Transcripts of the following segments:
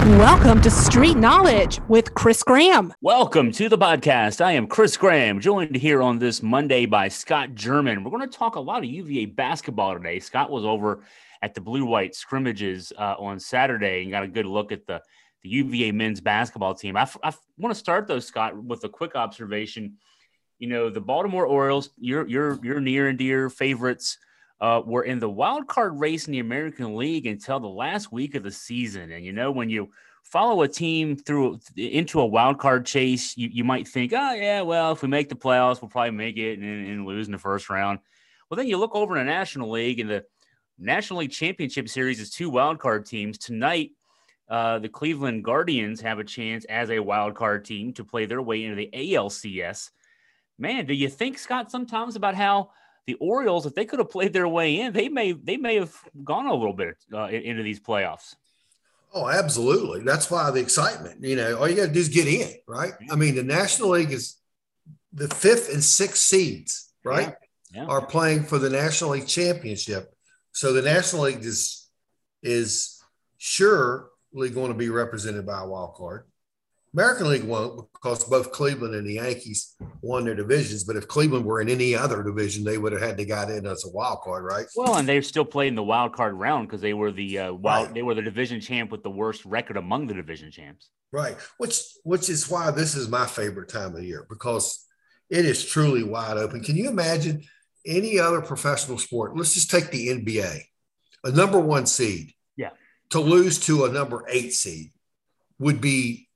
Welcome to Street Knowledge with Chris Graham. Welcome to the podcast. I am Chris Graham, joined here on this Monday by Scott German. We're going to talk a lot of UVA basketball today. Scott was over at the blue white scrimmages uh, on Saturday and got a good look at the, the UVA men's basketball team. I, f- I f- want to start, though, Scott, with a quick observation. You know, the Baltimore Orioles, your, your, your near and dear favorites uh, were in the wild card race in the American League until the last week of the season. And you know, when you follow a team through into a wild card chase, you, you might think, oh yeah, well, if we make the playoffs, we'll probably make it and, and lose in the first round. Well, then you look over in the National League, and the National League Championship Series is two wild card teams tonight. Uh, the Cleveland Guardians have a chance as a wild card team to play their way into the ALCS. Man, do you think Scott sometimes about how the Orioles, if they could have played their way in, they may they may have gone a little bit uh, into these playoffs. Oh, absolutely. That's why the excitement. You know, all you got to do is get in, right? I mean, the National League is the fifth and sixth seeds, right? Yeah. Yeah. Are playing for the National League championship. So the National League is is surely going to be represented by a wild card. American League won't because both Cleveland and the Yankees won their divisions. But if Cleveland were in any other division, they would have had to got in as a wild card, right? Well, and they're still playing the wild card round because they were the uh, wild, right. they were the division champ with the worst record among the division champs. Right, which which is why this is my favorite time of year because it is truly wide open. Can you imagine any other professional sport? Let's just take the NBA, a number one seed, yeah, to lose to a number eight seed would be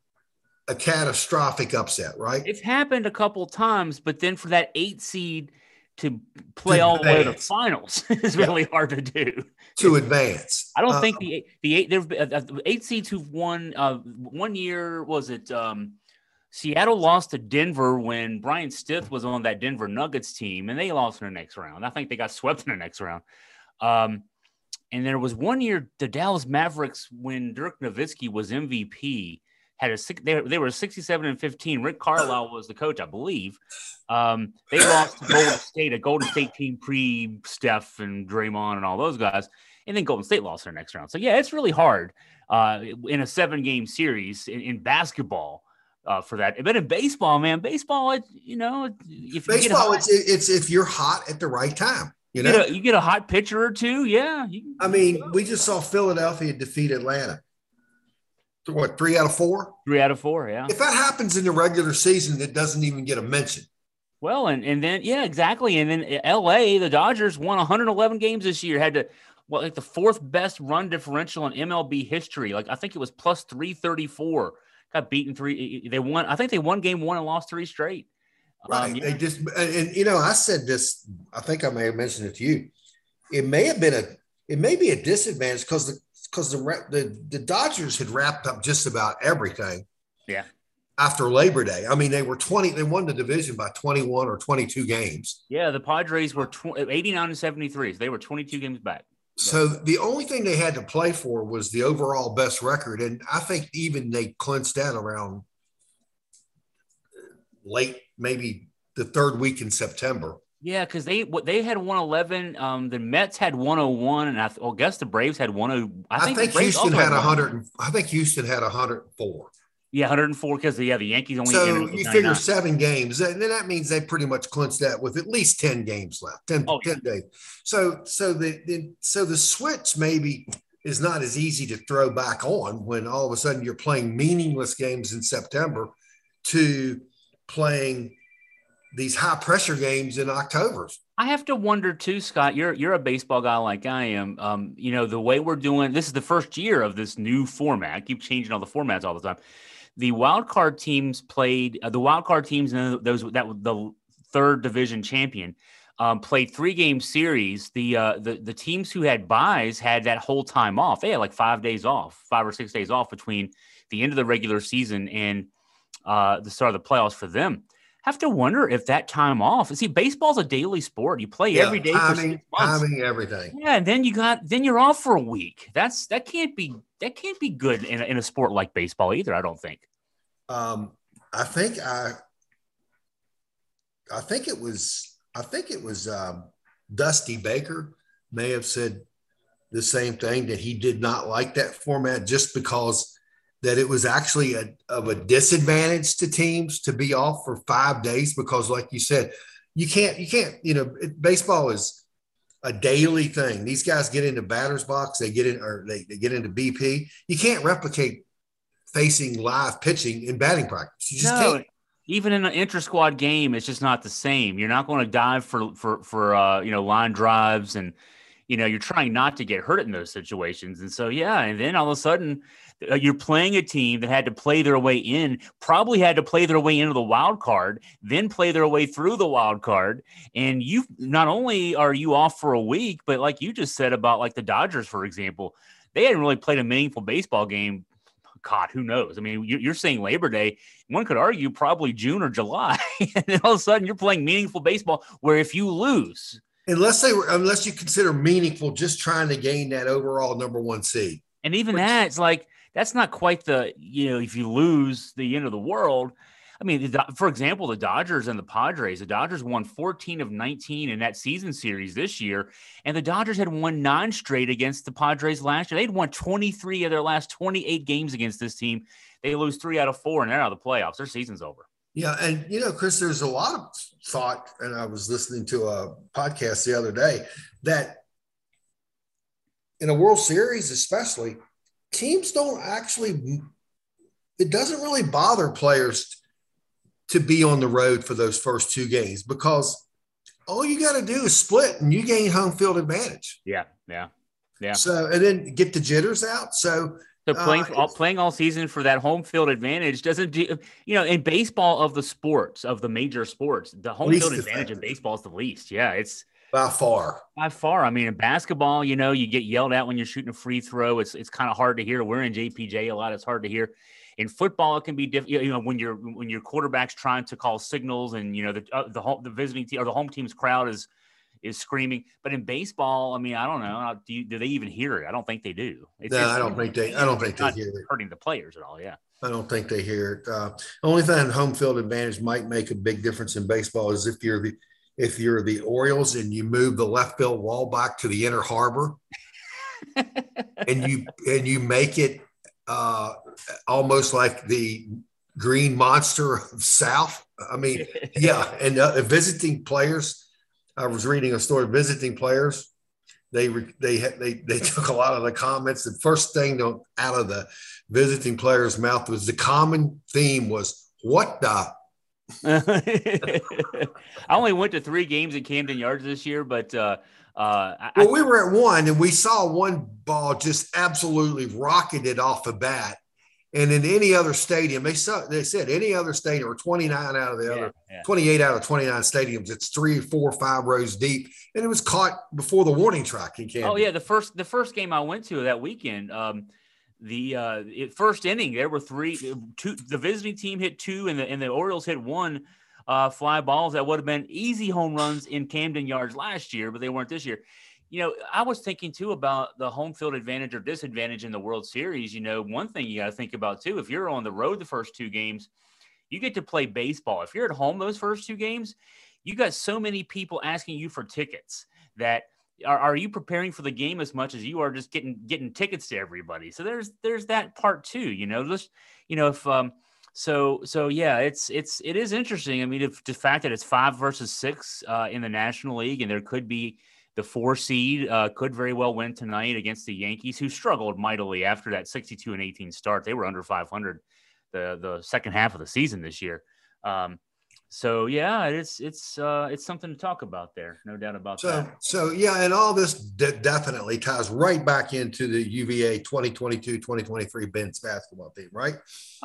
a catastrophic upset, right? It's happened a couple times, but then for that eight seed to play to all the way to the finals is yeah. really hard to do. To advance, I don't um, think the the eight there've uh, eight seeds who've won uh, one year was it um, Seattle lost to Denver when Bryant Stith was on that Denver Nuggets team, and they lost in the next round. I think they got swept in the next round. Um, and there was one year the Dallas Mavericks when Dirk Nowitzki was MVP had a they, they were 67 and 15. Rick Carlisle was the coach, I believe. Um, they lost to Golden State, a Golden State team pre Steph and Draymond and all those guys, and then Golden State lost their next round. So yeah, it's really hard uh, in a seven game series in, in basketball. Uh, for that, but in baseball, man, baseball, it, you know, if baseball, hot, it's it's if you're hot at the right time. You, know, get a, you get a hot pitcher or two, yeah. You, I mean, we just saw Philadelphia defeat Atlanta what three out of four? Three out of four, yeah. If that happens in the regular season, it doesn't even get a mention. Well, and and then yeah, exactly. And then eh, L.A. the Dodgers won 111 games this year. Had to well, like the fourth best run differential in MLB history. Like I think it was plus 334. Got beaten three. Eh, eh, they won. I think they won game one and lost three straight. Um, right. Um, yeah. They just and you know I said this. I think I may have mentioned it to you. It may have been a. It may be a disadvantage because the because the, the the Dodgers had wrapped up just about everything. Yeah. After Labor Day, I mean, they were twenty. They won the division by twenty-one or twenty-two games. Yeah, the Padres were tw- eighty-nine and seventy-three. So they were twenty-two games back. So the only thing they had to play for was the overall best record, and I think even they clinched that around late, maybe the third week in September. Yeah, because they they had 111. Um, the Mets had 101, and I, well, I guess the Braves had 10. I think, I think Houston had 100. I think Houston had 104. Yeah, 104 because yeah, the Yankees only. So you figure seven games, and then that means they pretty much clinched that with at least 10 games left, 10, oh, 10 yeah. days. So so the, the so the switch maybe is not as easy to throw back on when all of a sudden you're playing meaningless games in September to playing these high pressure games in October. I have to wonder too, Scott. You're you're a baseball guy like I am. Um, you know the way we're doing. This is the first year of this new format. I keep changing all the formats all the time. The wild card teams played. Uh, the wild card teams and those that the third division champion um, played three game series. The uh, the the teams who had buys had that whole time off. They had like five days off, five or six days off between the end of the regular season and uh, the start of the playoffs for them have to wonder if that time off. See, baseball's a daily sport. You play yeah, every day timing, for timing, everything. Yeah, and then you got then you're off for a week. That's that can't be that can't be good in a, in a sport like baseball either. I don't think. Um, I think I, I think it was I think it was um, Dusty Baker may have said the same thing that he did not like that format just because that it was actually a, of a disadvantage to teams to be off for five days because, like you said, you can't you can't you know it, baseball is a daily thing. These guys get into batter's box, they get in or they, they get into BP. You can't replicate facing live pitching in batting practice. You just no, can't. Even in an inter squad game, it's just not the same. You're not going to dive for for for uh, you know line drives and you know you're trying not to get hurt in those situations. And so yeah, and then all of a sudden Uh, you're playing a team that had to play their way in, probably had to play their way into the wild card, then play their way through the wild card. And you not only are you off for a week, but like you just said about like the Dodgers, for example, they hadn't really played a meaningful baseball game. God, who knows? I mean, you're saying Labor Day. One could argue probably June or July, and then all of a sudden you're playing meaningful baseball. Where if you lose, unless they were, unless you consider meaningful, just trying to gain that overall number one seed, and even Which, that, it's like that's not quite the you know if you lose the end of the world. I mean, for example, the Dodgers and the Padres. The Dodgers won 14 of 19 in that season series this year, and the Dodgers had won nine straight against the Padres last year. They'd won 23 of their last 28 games against this team. They lose three out of four, and they're out of the playoffs. Their season's over. Yeah, and you know, Chris, there's a lot of thought, and I was listening to a podcast the other day that in a World Series, especially teams don't actually, it doesn't really bother players to be on the road for those first two games because all you got to do is split and you gain home field advantage. Yeah. Yeah. Yeah. So, and then get the jitters out. So, so playing uh, all, playing all season for that home field advantage doesn't do you know in baseball of the sports of the major sports the home field advantage in baseball is the least yeah it's by far. By far. I mean, in basketball, you know, you get yelled at when you're shooting a free throw. It's it's kind of hard to hear. We're in JPJ a lot. It's hard to hear. In football, it can be different. You know, when you're when your quarterback's trying to call signals, and you know the uh, the home, the visiting team or the home team's crowd is is screaming. But in baseball, I mean, I don't know. Do, you, do they even hear it? I don't think they do. It's, no, I don't think they. I don't think they hear it. Hurting the players at all. Yeah. I don't think they hear it. Uh, only thing home field advantage might make a big difference in baseball is if you're the if you're the Orioles and you move the left field wall back to the inner harbor and you and you make it uh, almost like the green monster of South. I mean, yeah, and uh, visiting players. I was reading a story. Visiting players, they they they they took a lot of the comments. The first thing out of the visiting players' mouth was the common theme was "What the I only went to three games at Camden Yards this year, but uh, uh, well, I, we were at one and we saw one ball just absolutely rocketed off the bat. And in any other stadium, they saw they said any other stadium or 29 out of the yeah, other yeah. 28 out of 29 stadiums, it's three, four, five rows deep. And it was caught before the warning track in Camden. Oh, yeah. The first the first game I went to that weekend, um, the uh, first inning, there were three, two. The visiting team hit two, and the and the Orioles hit one uh, fly balls that would have been easy home runs in Camden Yards last year, but they weren't this year. You know, I was thinking too about the home field advantage or disadvantage in the World Series. You know, one thing you got to think about too, if you're on the road the first two games, you get to play baseball. If you're at home those first two games, you got so many people asking you for tickets that are, are you preparing for the game as much as you are just getting getting tickets to everybody? So there's there's that part too you know just you know if um so so yeah it's it's it is interesting. I mean if the fact that it's five versus six uh, in the national league and there could be the four seed uh, could very well win tonight against the yankees who struggled mightily after that 62 and 18 start. They were under 500 the the second half of the season this year. Um, so yeah, it's it's uh, it's something to talk about there, no doubt about so, that. So yeah, and all this de- definitely ties right back into the UVA 2022-2023 men's basketball team, right?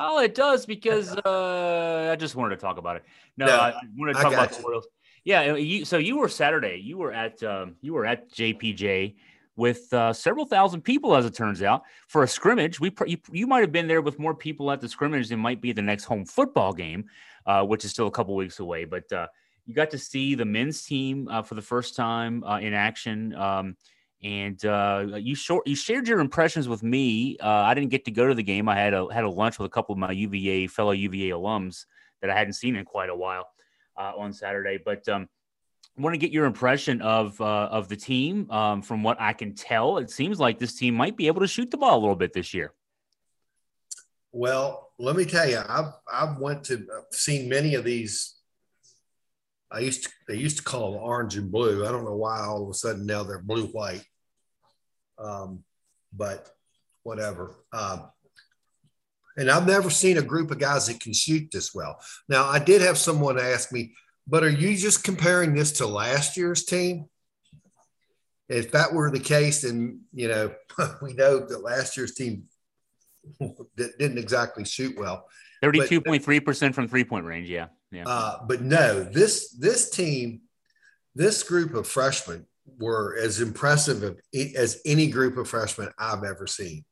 Oh, it does because uh, I just wanted to talk about it. No, no I wanted to talk about you. the Orioles. Yeah, you, so you were Saturday. You were at um, you were at JPJ with uh, several thousand people, as it turns out, for a scrimmage. We you, you might have been there with more people at the scrimmage than might be the next home football game uh, which is still a couple weeks away. But uh, you got to see the men's team uh, for the first time uh, in action. Um, and uh, you short, you shared your impressions with me. Uh, I didn't get to go to the game. I had a had a lunch with a couple of my UVA fellow UVA alums that I hadn't seen in quite a while on Saturday. But um, I want to get your impression of of the team. Um, from what I can tell, it seems like this team might be able to shoot the ball a little bit this year. Well, let me tell you, I've I've went to I've seen many of these. I used to they used to call them orange and blue. I don't know why all of a sudden now they're blue white. Um, but whatever. Um, and I've never seen a group of guys that can shoot this well. Now, I did have someone ask me, but are you just comparing this to last year's team? If that were the case, then you know we know that last year's team didn't exactly shoot well. Thirty-two point three from three-point range. Yeah, yeah. Uh, but no, this this team, this group of freshmen were as impressive as any group of freshmen I've ever seen.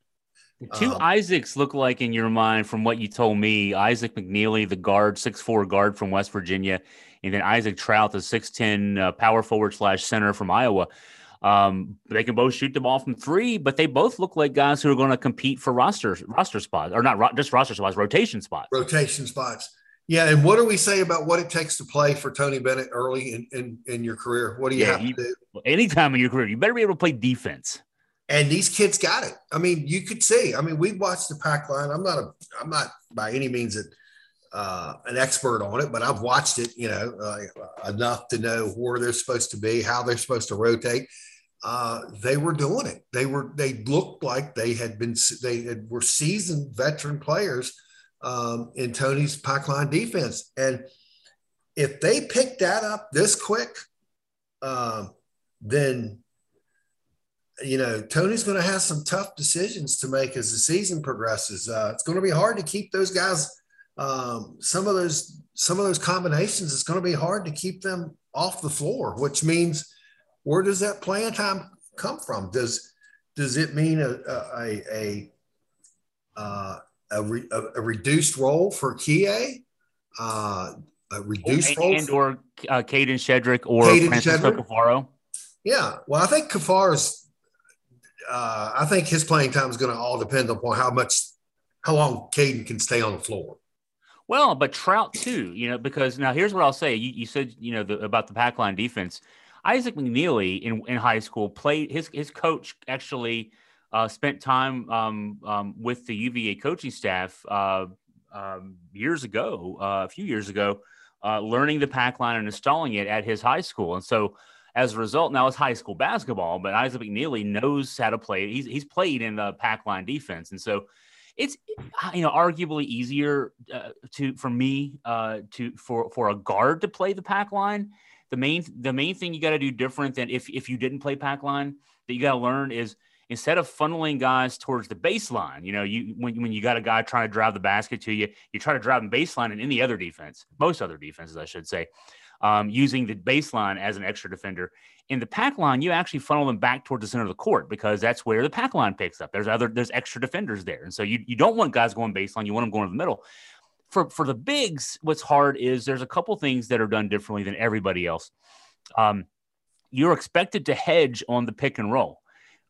Two um, Isaacs look like in your mind, from what you told me, Isaac McKneely, the guard, six four guard from West Virginia, and then Isaac Traudt, the six ten uh, power forward slash center from Iowa. Um, they can both shoot the ball from three, but they both look like guys who are going to compete for roster roster spots, or not ro- just roster spots, rotation spots. Rotation spots. Yeah, and what do we say about what it takes to play for Tony Bennett early in, in, in your career? What do you yeah, have you, to do? Anytime in your career, you better be able to play defense and these kids got it. I mean, you could see. I mean, we watched the pack line. I'm not a, I'm not by any means a, uh, an expert on it, but I've watched it. You know, uh, enough to know where they're supposed to be, how they're supposed to rotate. Uh, they were doing it. They were. They looked like they had been. They had, were seasoned veteran players um, in Tony's pack line defense, and if they pick that up this quick, um, then you know, Tony's going to have some tough decisions to make as the season progresses. Uh, it's going to be hard to keep those guys. Um, some of those some of those combinations. It's going to be hard to keep them off the floor, which means where does that playing time come from? Does does it mean a a a, uh, a, re, a, a reduced role for Kie? Uh, a reduced role and, or uh, Kadin Shedrick or Caden Francisco Shedrick? Caffaro? Yeah, well, I think Caffaro's uh, I think his playing time is going to all depend upon how much, how long Kadin can stay on the floor. Well, but Traudt too, you know, because now here's what I'll say. You, you said, you know, the, about the pack line defense. Isaac McKneely in, in high school played his his coach actually uh, spent time um, um, with the UVA coaching staff uh, um, years ago, uh, a few years ago, uh, learning the pack line and installing it at his high school. And so as a result, now it's high school basketball, but Isaac McKneely knows how to play. He's he's played in the pack line defense, and so it's you know arguably easier uh, to for me uh, to for for a guard to play the pack line. The main the main thing you got to do different than if if you didn't play pack line that you got to learn is instead of funneling guys towards the baseline, you know, you when, when you got a guy trying to drive the basket to you, you try to drive him baseline in any other defense, most other defenses, I should say um, using the baseline as an extra defender. In the pack line, you actually funnel them back towards the center of the court because that's where the pack line picks up. There's other there's extra defenders there, and so you you don't want guys going baseline. You want them going to the middle. For for the bigs, what's hard is there's a couple things that are done differently than everybody else. Um, you're expected to hedge on the pick and roll.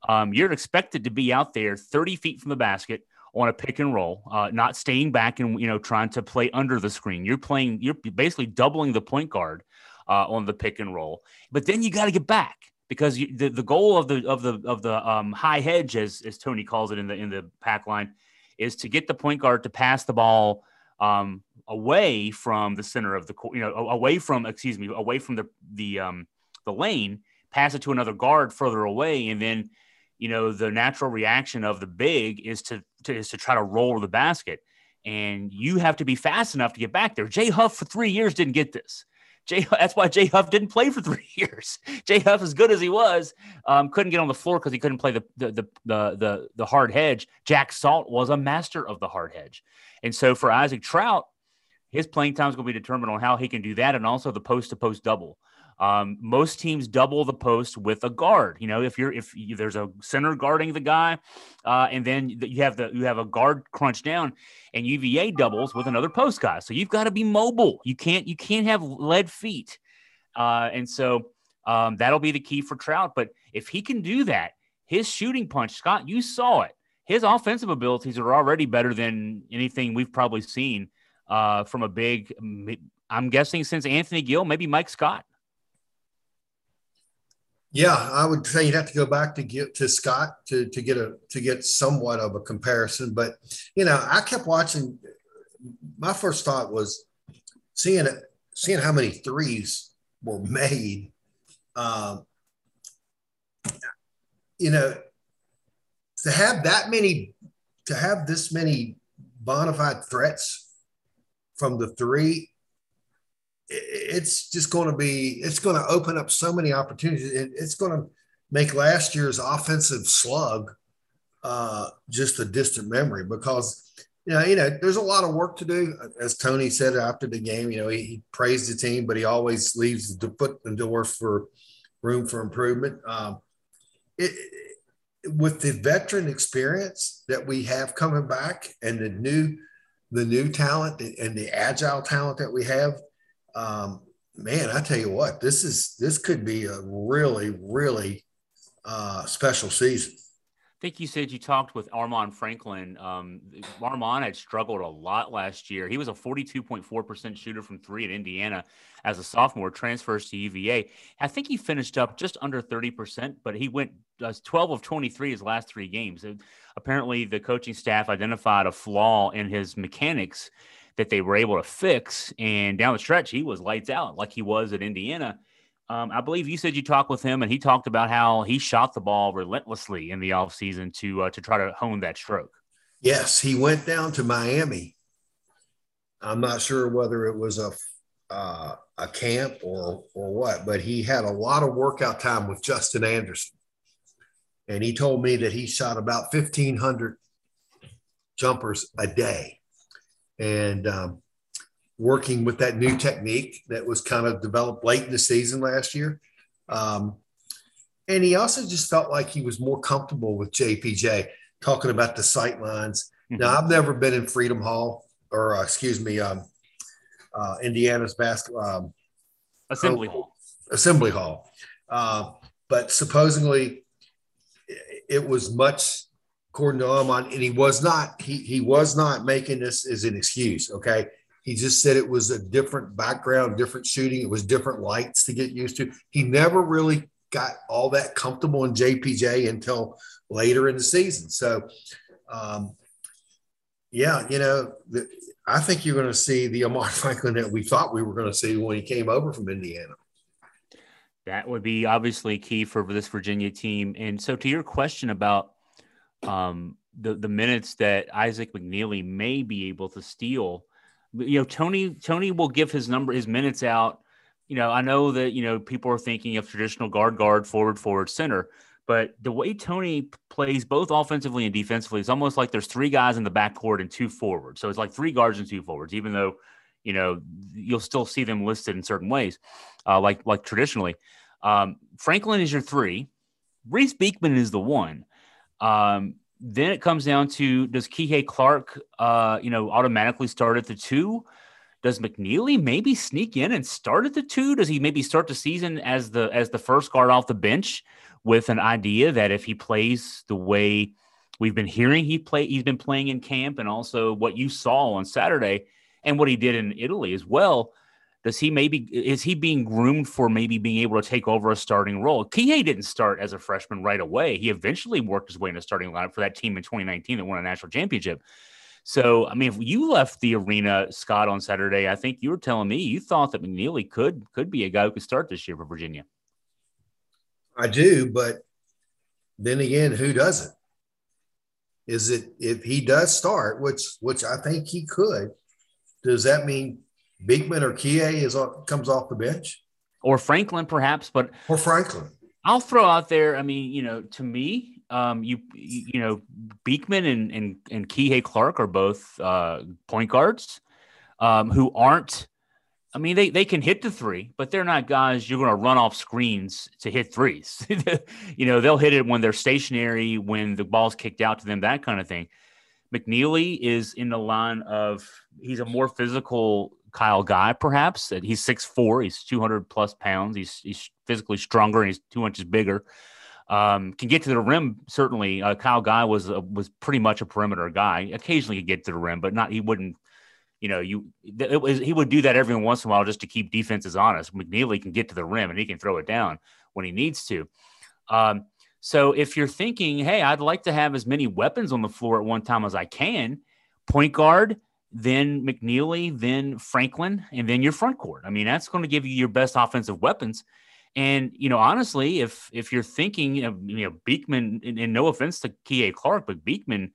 Um, you're expected to be out there 30 feet from the basket on a pick and roll, uh, not staying back and you know trying to play under the screen. You're playing, you're basically doubling the point guard uh, on the pick and roll. But then you got to get back because you, the, the goal of the of the of the um, high hedge, as as Tony calls it in the in the pack line, is to get the point guard to pass the ball um, away from the center of the court, you know, away from excuse me, away from the the um, the lane, pass it to another guard further away, and then you know the natural reaction of the big is to, to is to try to roll the basket. And you have to be fast enough to get back there. Jay huff for three years didn't get this jay that's why jay huff didn't play for three years. Jay huff as good as he was um, couldn't get on the floor because he couldn't play the the, the the the the hard hedge. Jack salt was a master of the hard hedge. And so for isaac Traudt, his playing time is going to be determined on how he can do that and also the post to post double um, most teams double the post with a guard. You know, if you're if you, there's a center guarding the guy, uh, and then you have the you have a guard crunch down, and UVA doubles with another post guy. So you've got to be mobile. You can't you can't have lead feet, uh, and so um, that'll be the key for Traudt. But if he can do that, his shooting punch, Scott, you saw it. His offensive abilities are already better than anything we've probably seen uh, from a big. I'm guessing since Anthony Gill, maybe Mike Scott. Yeah, I would say you'd have to go back to get to Scott to to get a to get somewhat of a comparison. But you know, I kept watching. My first thought was seeing it, seeing how many threes were made. Um, you know, to have that many, to have this many bona fide threats from the three it's just going to be it's going to open up so many opportunities. It's going to make last year's offensive slug uh, just a distant memory because you know you know there's a lot of work to do. As tony said after the game you know he, he praised the team but he always leaves the foot the door for room for improvement. Um, it, with the veteran experience that we have coming back and the new the new talent and the agile talent that we have um, man, I tell you what, this is this could be a really, really uh, special season. I think you said you talked with Armaan Franklin. Um, Armaan had struggled a lot last year. He was a 42.4% shooter from three at Indiana as a sophomore, transfers to UVA. I think he finished up just under 30%, but he went uh, 12 of 23 his last three games. apparently, the coaching staff identified a flaw in his mechanics that they were able to fix. And down the stretch, he was lights out like he was at Indiana. Um, I believe you said you talked with him, and he talked about how he shot the ball relentlessly in the offseason to uh, to try to hone that stroke. Yes, he went down to Miami. I'm not sure whether it was a uh, a camp or or what, but he had a lot of workout time with Justin Anderson, and he told me that he shot about 1,500 jumpers a day and um, working with that new technique that was kind of developed late in the season last year. Um, and he also just felt like he was more comfortable with JPJ talking about the sight lines. Mm-hmm. Now, I've never been in Freedom Hall or, uh, excuse me, um, uh, Indiana's basketball um, assembly hall. Assembly hall. Uh, but supposedly it was much according to Armaan, and he was not he he was not making this as an excuse. Okay, he just said it was a different background, different shooting. It was different lights to get used to. He never really got all that comfortable in JPJ until later in the season. So, um, yeah, you know, the, I think you're going to see the Armaan Franklin that we thought we were going to see when he came over from Indiana. That would be obviously key for this Virginia team. And so, to your question about um, the the minutes that Isaac McKneely may be able to steal. You know, Tony Tony will give his number his minutes out. You know, I know that you know people are thinking of traditional guard guard forward forward center, but the way Tony plays both offensively and defensively, it's almost like there's three guys in the backcourt and two forwards. So it's like three guards and two forwards, even though you know you'll still see them listed in certain ways, uh, like like traditionally. Um, Franklin is your three. Reece Beekman is the one. Um, then it comes down to does Kihei Clark, uh, you know, automatically start at the two? Does McKneely maybe sneak in and start at the two? Does he maybe start the season as the as the first guard off the bench with an idea that if he plays the way we've been hearing he play he's been playing in camp and also what you saw on Saturday and what he did in Italy as well, does he maybe is he being groomed for maybe being able to take over a starting role? Kihei didn't start as a freshman right away. He eventually worked his way in a starting lineup for that team in 2019 that won a national championship. So, I mean, if you left the arena, Scott, on Saturday, I think you were telling me you thought that McKneely could could be a guy who could start this year for Virginia. I do, but then again, who doesn't? Is it if he does start, which which I think he could? Does that mean Beekman or Kihei is comes off the bench, or Franklin perhaps, but or Franklin. I'll throw out there. I mean, you know, to me, um, you you know, Beekman and and and Kihei Clark are both uh, point guards um, who aren't. I mean, they, they can hit the three, but they're not guys you're going to run off screens to hit threes. you know, they'll hit it when they're stationary, when the ball's kicked out to them, that kind of thing. McKneely is in the line of he's a more physical Kyle Guy, perhaps. He's 6'4, he's 200 plus pounds. He's, he's physically stronger and he's two inches bigger. Um, can get to the rim certainly. Uh, Kyle Guy was uh, was pretty much a perimeter guy. Occasionally, could get to the rim, but not he wouldn't. You know, you it was he would do that every once in a while just to keep defenses honest. McKneely can get to the rim and he can throw it down. when he needs to. Um, so if you're thinking, hey, I'd like to have as many weapons on the floor at one time as I can, point guard, then McKneely, then Franklin, and then your front court. I mean, that's going to give you your best offensive weapons. And you know, honestly, if if you're thinking of you know Beekman, and, and no offense to Kihei Clark, but Beekman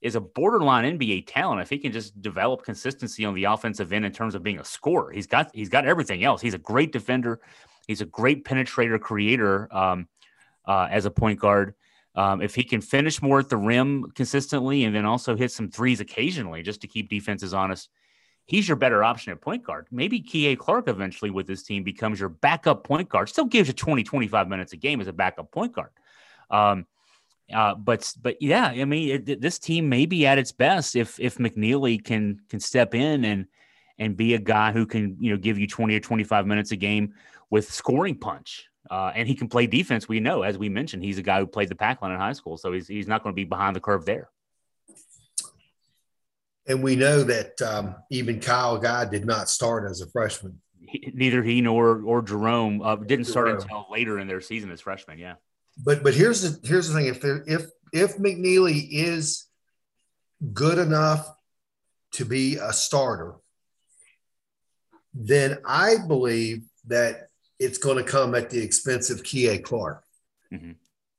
is a borderline NBA talent. If he can just develop consistency on the offensive end in terms of being a scorer, he's got he's got everything else. He's a great defender. He's a great penetrator, creator um, uh, as a point guard. Um, if he can finish more at the rim consistently and then also hit some threes occasionally just to keep defenses honest, he's your better option at point guard. Maybe Kihei Clark eventually with this team becomes your backup point guard. Still gives you 20, 25 minutes a game as a backup point guard. Um, uh, but but yeah, I mean, it, this team may be at its best if if McKneely can can step in and and be a guy who can you know give you 20 or 25 minutes a game with scoring punch. Uh, and he can play defense. We know, as we mentioned, he's a guy who played the pack line in high school, so he's he's not going to be behind the curve there. And we know that um, even Kyle Guy did not start as a freshman. He, neither he nor or Jerome uh, didn't start Jerome. until later in their season as freshmen. Yeah. But but here's the here's the thing: if there, if if McKneely is good enough to be a starter, then I believe that it's going to come at the expense of Kihei Clark. Mm-hmm.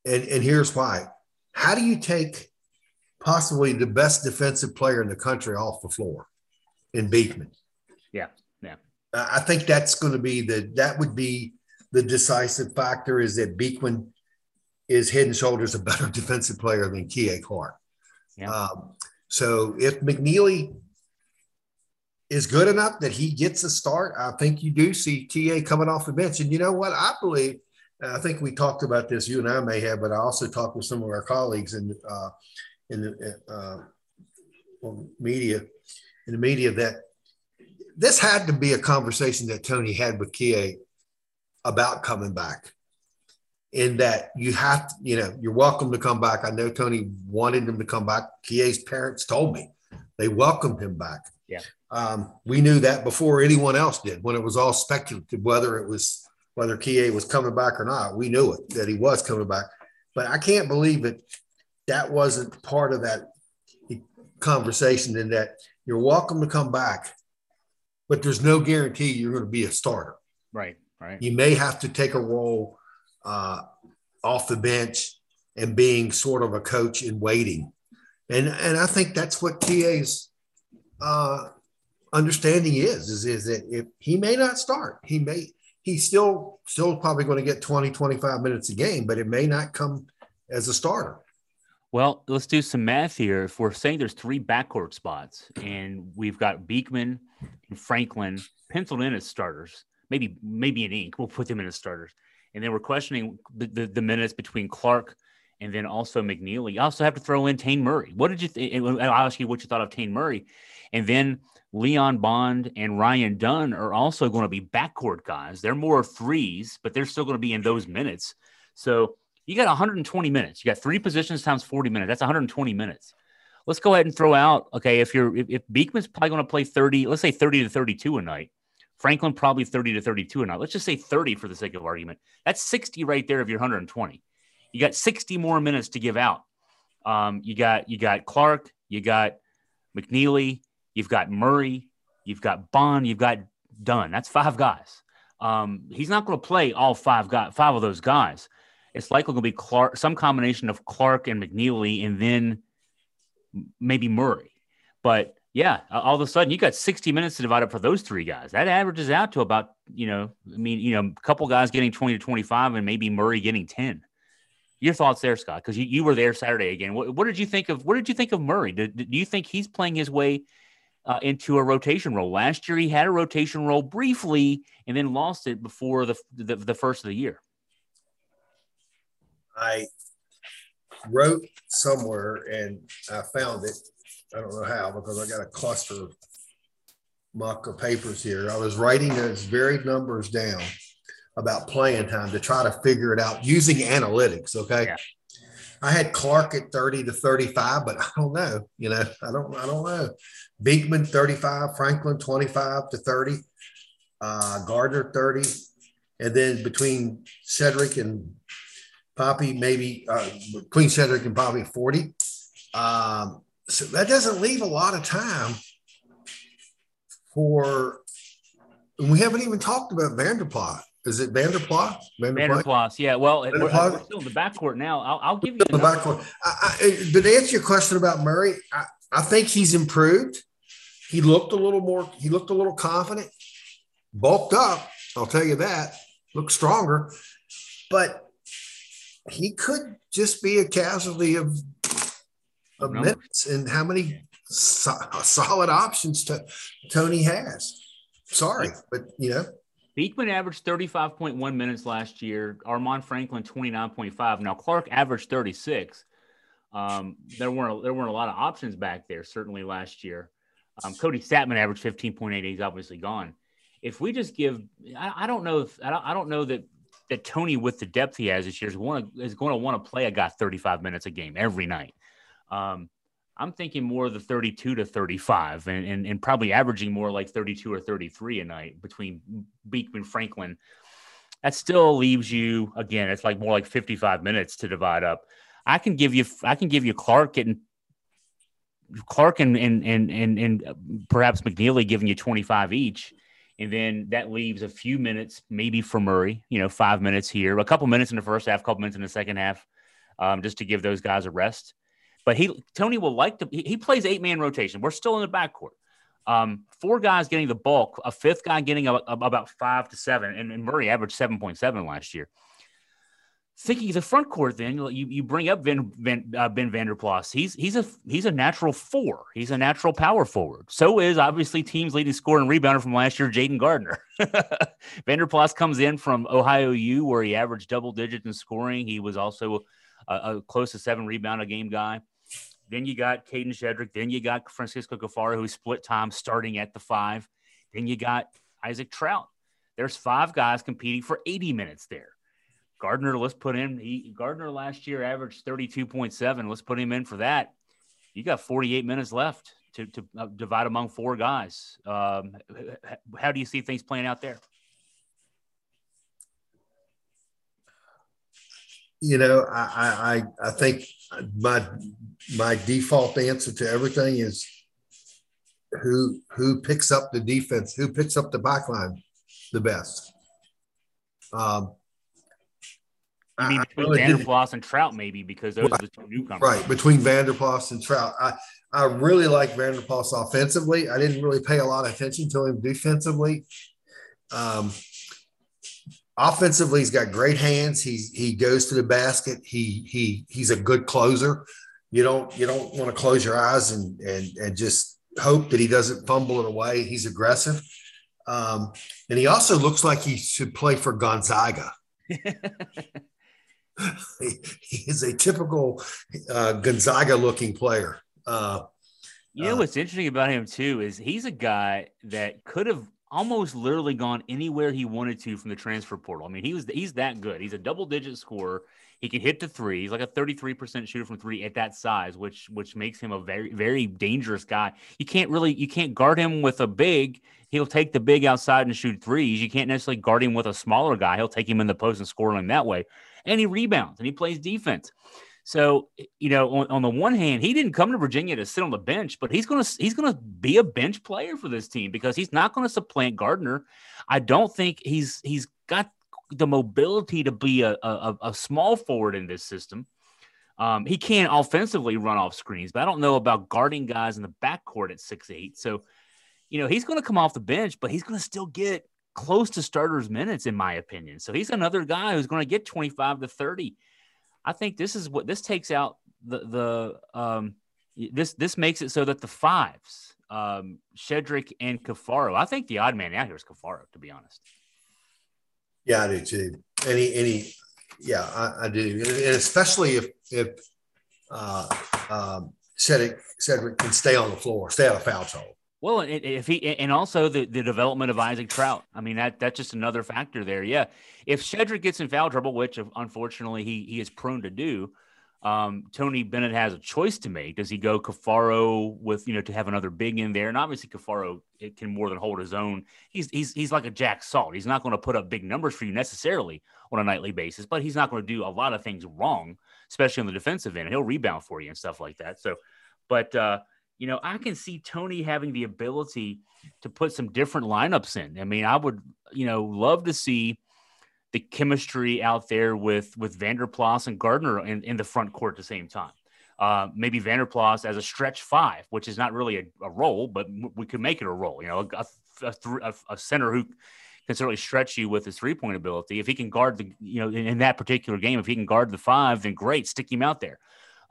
And and here's why: How do you take possibly the best defensive player in the country off the floor in Beekman. Yeah, yeah. I think that's going to be the that would be the decisive factor is that Beekman is head and shoulders a better defensive player than Kihei Clark. Yeah. Um, so if McKneely is good enough that he gets a start, I think you do see TA coming off the bench. And you know what? I believe, I think we talked about this, you and I may have, but I also talked with some of our colleagues and uh, in the uh, media in the media that this had to be a conversation that Tony had with Kie about coming back. In that you have, to, you know, you're welcome to come back. I know Tony wanted him to come back. Kie's parents told me they welcomed him back. Yeah. Um, we knew that before anyone else did when it was all speculative whether it was whether Kie was coming back or not. We knew it that he was coming back. But I can't believe it that wasn't part of that conversation in that you're welcome to come back, but there's no guarantee you're going to be a starter. Right, right. You may have to take a role uh, off the bench and being sort of a coach in waiting. And, and I think that's what TA's uh, understanding is, is, is that if he may not start, he may, he's still, still probably going to get 20, 25 minutes a game, but it may not come as a starter. Well, let's do some math here. If we're saying there's three backcourt spots and we've got Beekman and Franklin penciled in as starters, maybe maybe an ink, we'll put them in as starters. And then we're questioning the, the, the minutes between Clark and then also McKneely. You also have to throw in Taine Murray. What did you think? I'll ask you what you thought of Taine Murray. And then Leon Bond and Ryan Dunn are also going to be backcourt guys. They're more threes, but they're still going to be in those minutes. So you got 120 minutes. You got three positions times 40 minutes. That's 120 minutes. Let's go ahead and throw out. Okay, if you're if, if Beekman's probably going to play 30, let's say 30 to 32 a night. Franklin probably 30 to 32 a night. Let's just say 30 for the sake of argument. That's 60 right there of your 120. You got 60 more minutes to give out. Um, you got you got Clark, you got McKneely, you've got Murray, you've got Bond, you've got Dunn. That's five guys. Um, he's not going to play all five guys, five of those guys it's likely going to be Clark, some combination of Clark and McKneely, and then maybe Murray. But yeah, all of a sudden you got 60 minutes to divide up for those three guys. That averages out to about, you know, I mean, you know, a couple guys getting 20 to 25 and maybe Murray getting 10. Your thoughts there, Scott? Because you, you were there Saturday again. What, what, did you think of what did you think of Murray? Did, do you think he's playing his way uh, into a rotation role? Last year he had a rotation role briefly and then lost it before the, the, the first of the year. I wrote somewhere and I found it. I don't know how because I got a cluster of muck of papers here. I was writing those very numbers down about playing time to try to figure it out using analytics. Okay. Yeah. I had Clark at 30 to 35, but I don't know. You know, I don't I don't know. Beekman 35, Franklin 25 to 30, uh, Gardner 30, and then between Cedric and Poppy, maybe uh, between Cedric and Poppy, 40. Um, so that doesn't leave a lot of time for, and we haven't even talked about Vanderplot. Is it Vanderplas? Vanderplas, yeah. Well, we're, we're, still in the backcourt now. I'll, I'll give you the, the backcourt. I, I, but to answer your question about Murray, I, I think he's improved. He looked a little more. He looked a little confident, bulked up. I'll tell you that. Looked stronger, but he could just be a casualty of of minutes and how many so, solid options to, Tony has. Sorry, but you know. Beekman averaged 35.1 minutes last year. Armaan Franklin 29.5. Now Clark averaged 36. Um, there weren't there weren't a lot of options back there certainly last year. Um, Kody Stattmann averaged 15.8. He's obviously gone. If we just give, I, I don't know if I don't, I don't know that that Tony, with the depth he has this year, is going to, is going to want to play a guy 35 minutes a game every night. Um, I'm thinking more of the 32 to 35 and, and, and, probably averaging more like 32 or 33 a night between Beekman Franklin. That still leaves you again, it's like more like 55 minutes to divide up. I can give you I can give you Clark getting Clark and and and and, and perhaps McKneely giving you 25 each. And then that leaves a few minutes, maybe for Murray, you know, five minutes here, a couple minutes in the first half, couple minutes in the second half, um, just to give those guys a rest. But he Tony will like to he, he plays eight man rotation. We're still in the backcourt. Um, four guys getting the bulk, a fifth guy getting a, a, about five to seven, and, and Murray averaged seven point seven last year. Thinking the front court, then you you bring up uh, ben Vanderplas. He's he's a he's a natural four. He's a natural power forward. So is obviously team's leading scorer and rebounder from last year, Jayden Gardner. Vanderplas comes in from Ohio U, where he averaged double digits in scoring. He was also a, a close to seven rebound a game guy. Then you got Kadin Shedrick. Then you got Francisco Caffaro, who split time starting at the five. Then you got Isaac Traudt. There's five guys competing for 80 minutes there. Gardner, let's put in. He, Gardner last year averaged 32.7. Let's put him in for that. You got 48 minutes left to, to uh, divide among four guys. Um, how do you see things playing out there? You know, I, I, I think my my default answer to everything is who who picks up the defense, who picks up the pack line the best. Um, you mean between really Vanderplas and Traudt, maybe because those right, are the two newcomers. Right, between Vanderplas and Traudt. I, I really like Vanderplas offensively. I didn't really pay a lot of attention to him defensively. Um, offensively, he's got great hands. He's he goes to the basket. He he he's a good closer. You don't you don't want to close your eyes and and and just hope that he doesn't fumble it away. He's aggressive. Um, and he also looks like he should play for Gonzaga. he is a typical uh, Gonzaga looking player. Uh, you know uh, what's interesting about him too is he's a guy that could have almost literally gone anywhere he wanted to from the transfer portal. I mean, he was he's that good. He's a double digit scorer. He can hit the three. He's like a 33% shooter from three at that size, which which makes him a very very dangerous guy. You can't really you can't guard him with a big. He'll take the big outside and shoot threes. You can't necessarily guard him with a smaller guy. He'll take him in the post and score him that way and he rebounds and he plays defense. So, you know, on, on, the one hand, he didn't come to Virginia to sit on the bench, but he's going to he's to be a bench player for this team because he's not going to supplant Gardner. I don't think he's he's got the mobility to be a, a, a small forward in this system. Um, he can offensively run off screens, but I don't know about guarding guys in the backcourt at six eight. So, you know, he's going to come off the bench, but he's going to still get close to starters minutes, in my opinion. So he's another guy who's going to get 25 to 30. I think this is what this takes out the, the, um, this, this makes it so that the fives, um, Shedrick and Caffaro, I think the odd man out here is Caffaro, to be honest. Yeah, I do too. Any, any, yeah, I, I do. And especially if, if, uh, um, Cedric, Cedric can stay on the floor, stay out of foul trouble. Well, if he and also the, the development of Isaac Traudt. I mean that that's just another factor there. Yeah, if Shedrick gets in foul trouble, which unfortunately he he is prone to do, Um, Tony Bennett has a choice to make. Does he go Caffaro with you know to have another big in there? And obviously Caffaro it can more than hold his own. He's he's he's like a Jack Salt. He's not going to put up big numbers for you necessarily on a nightly basis, but he's not going to do a lot of things wrong, especially on the defensive end. He'll rebound for you and stuff like that. So, but uh, you know, I can see Tony having the ability to put some different lineups in. I mean, I would you know love to see the chemistry out there with with Vanderplas and Gardner in, in the front court at the same time. Uh, maybe Vanderplas as a stretch five, which is not really a, a role, but we could make it a role. You know, a, a, a, center who can certainly stretch you with his three point ability. If he can guard the, you know, in, in, that particular game, if he can guard the five, then great, stick him out there.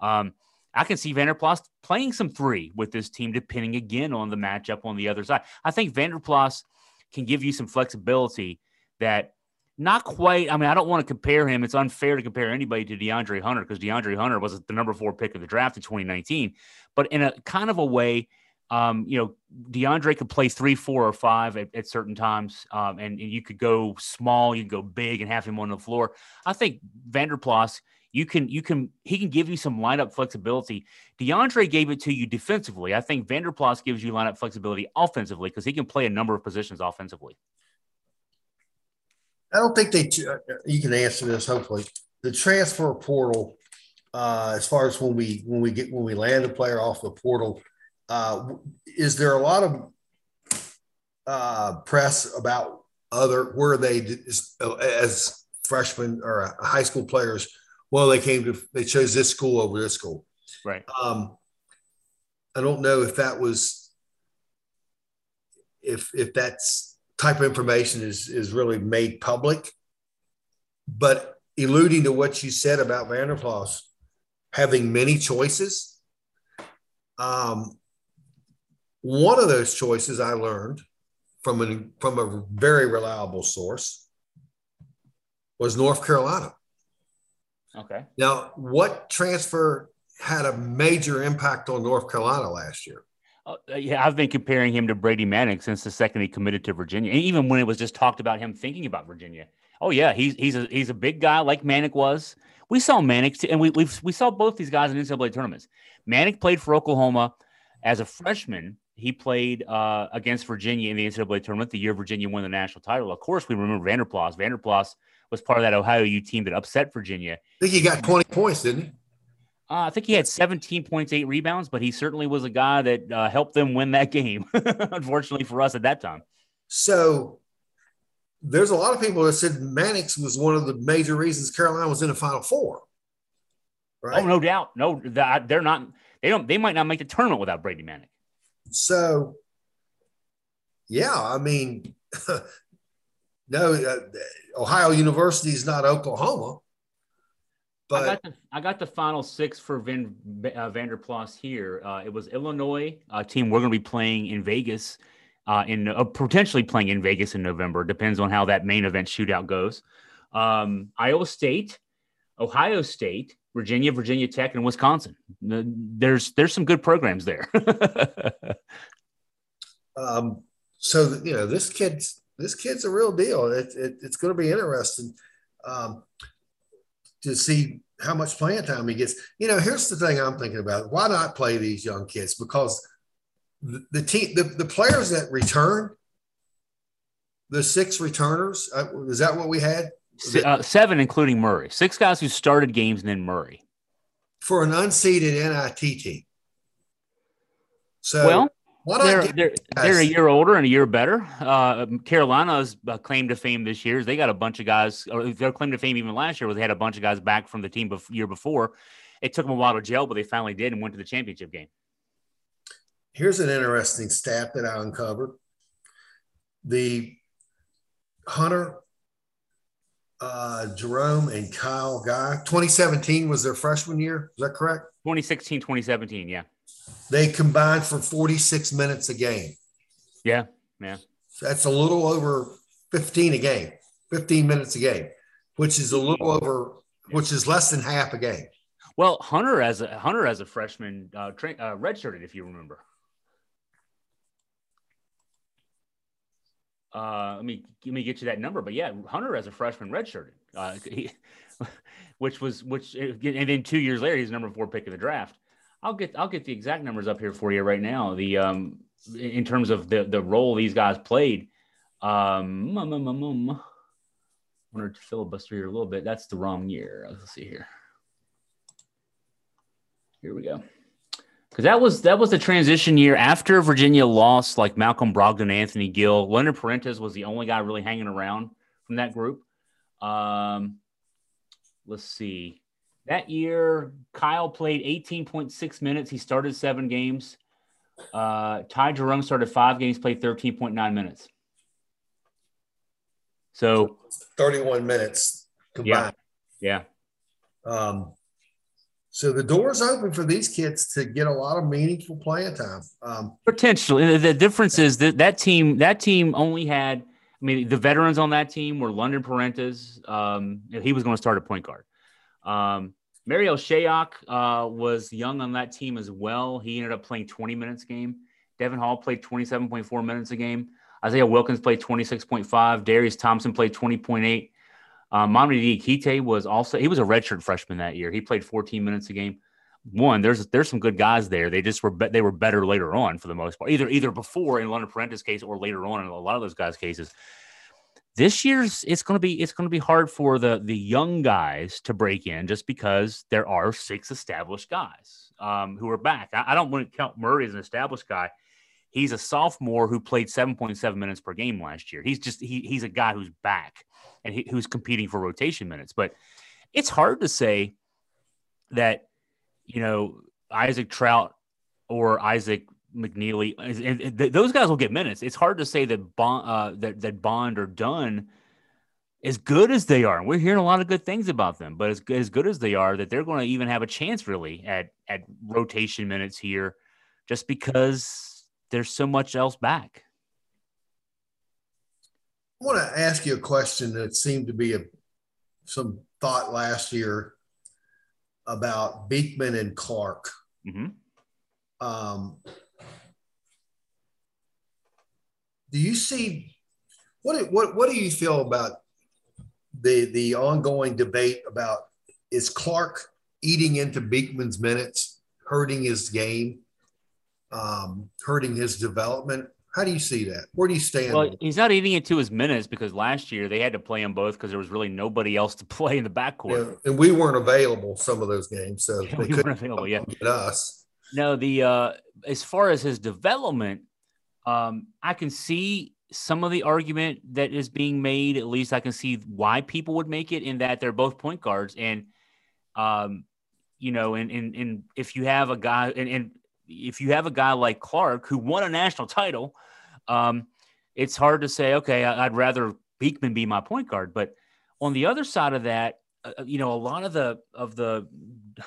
Um, I can see Vanderplas playing some three with this team, depending again on the matchup on the other side. I think Vanderplas can give you some flexibility that not quite. I mean, I don't want to compare him. It's unfair to compare anybody to DeAndre Hunter because DeAndre Hunter was the number four pick of the draft in 2019. But in a kind of a way, um, you know, DeAndre could play three, four, or five at, at certain times, um, and, and, you could go small, you could go big, and have him on the floor. I think Vanderplas, you can, you can, he can give you some lineup flexibility. DeAndre gave it to you defensively. I think Vanderplas gives you lineup flexibility offensively because he can play a number of positions offensively. I don't think they. Uh, you can answer this. Hopefully, the transfer portal, uh, as far as when we when we get when we land a player off the portal, uh, is there a lot of uh, press about other where they as freshmen or high school players? Well, they came to they chose this school over this school. Right. Um, I don't know if that was if if that's type of information is is really made public. But alluding to what you said about Vanderplas having many choices, um, one of those choices I learned from an from a very reliable source was North Carolina. Okay. Now, what transfer had a major impact on North Carolina last year? Uh, yeah, I've been comparing him to Brady Manek since the second he committed to Virginia, and even when it was just talked about him thinking about Virginia. Oh yeah, he's he's a he's a big guy like Manek was. We saw Manek, and we we we saw both these guys in NCAA tournaments. Manek played for Oklahoma as a freshman. He played uh, against Virginia in the NCAA tournament the year Virginia won the national title. Of course, we remember Vanderplas. Vanderplas was part of that Ohio U team that upset Virginia. I think he got 20 points, didn't he? Uh, I think he had 17 points, eight rebounds, but he certainly was a guy that uh, helped them win that game. Unfortunately for us at that time. So there's a lot of people that said Mannix was one of the major reasons Carolina was in the Final Four. Right? Oh, no doubt. No, they're not. They don't. They might not make the tournament without Brady Manek. So, yeah, I mean, no, uh, Ohio University is not Oklahoma. But I got the I got the final six for Van, uh, Vanderplas here. Uh, it was Illinois, a team we're going to be playing in Vegas, uh, in uh, potentially playing in Vegas in November. Depends on how that main event shootout goes. Um, Iowa State, Ohio State, Virginia, Virginia Tech, and Wisconsin. There's there's some good programs there. um, so you know this kid's this kid's a real deal. It, it, it's going to be interesting. Um, to see how much playing time he gets. You know, here's the thing I'm thinking about: why not play these young kids? Because the, the team, the, the players that return, the six returners, uh, is that what we had? Uh, seven, including Murray. Six guys who started games and then Murray. For an unseeded NIT team. So, well, they're, they're, they're, a year older and a year better. Uh, Carolina's uh, claim to fame this year is they got a bunch of guys, or their claim to fame even last year was they had a bunch of guys back from the team bef- year before. It took them a while to gel, but they finally did and went to the championship game. Here's an interesting stat that I uncovered. The Hunter, uh, Jerome, and Kyle Guy, 2017 was their freshman year. Is that correct? 2016, 2017, yeah. They combined for 46 minutes a game. Yeah. Yeah. So that's a little over 15 a game, 15 minutes a game, which is a little over, which is less than half a game. Well, Hunter as a Hunter as a freshman, uh, tra- uh redshirted, if you remember. Uh, let me let me get you that number. But yeah, Hunter as a freshman redshirted. Uh, he, which was which, and then two years later, he's number four pick of the draft. I'll get I'll get the exact numbers up here for you right now. The um in terms of the the role these guys played. Um, um, um, um, um wanted to filibuster here a little bit. That's the wrong year. Let's see here. Here we go. Because that was that was the transition year after Virginia lost like Malcolm Brogdon, Anthony Gill. London Perrantes was the only guy really hanging around from that group. Um, let's see. That year, Kyle played 18.6 minutes. He started seven games. Uh, Ty Jerome started five games, played 13.9 minutes. So 31 minutes combined. Yeah. yeah. Um, so the door's open for these kids to get a lot of meaningful playing time. Um, Potentially, the difference is that that team that team only had. I mean, the veterans on that team were London Perrantes. Um, he was going to start a point guard. Um, Marial Shayok uh, was young on that team as well. He ended up playing 20 minutes a game. Devon Hall played 27.4 minutes a game. Isaiah Wilkins played 26.5. Darius Thompson played 20.8. Um, Mamadi Diakite was also he was a redshirt freshman that year. He played 14 minutes a game. One, there's there's some good guys there. They just were be- they were better later on for the most part. Either either before in London Perrantes' case or later on in a lot of those guys' cases. This year's it's going to be it's going to be hard for the the young guys to break in just because there are six established guys um, who are back. I, I don't want to count Murray as an established guy He's a sophomore who played 7.7 minutes per game last year. He's just he, he's a guy who's back and he, who's competing for rotation minutes. But it's hard to say that you know Isaac Traudt or Isaac McKneely, and, and those guys will get minutes. It's hard to say that Bond, uh, that that Bond or Dunn, as good as they are, and we're hearing a lot of good things about them, but as as good as they are, that they're going to even have a chance really at at rotation minutes here, just because there's so much else back. I want to ask you a question that seemed to be a some thought last year about Beekman and Clark. Mm-hmm. Um, do you see what what what do you feel about the the ongoing debate about is Clark eating into Beekman's minutes, hurting his game? um, hurting his development. How do you see that? Where do you stand? Well, he's not eating into his minutes because last year they had to play them both because there was really nobody else to play in the backcourt. Yeah, and we weren't available some of those games, so yeah, they we weren't available. Yeah, us. No, the uh, as far as his development, um, I can see some of the argument that is being made. At least I can see why people would make it in that they're both point guards, and um, you know, and and and if you have a guy, and, and if you have a guy like Clark who won a national title, um, it's hard to say, okay, I'd rather Beekman be my point guard. But on the other side of that, uh, uh you know, a lot of the of the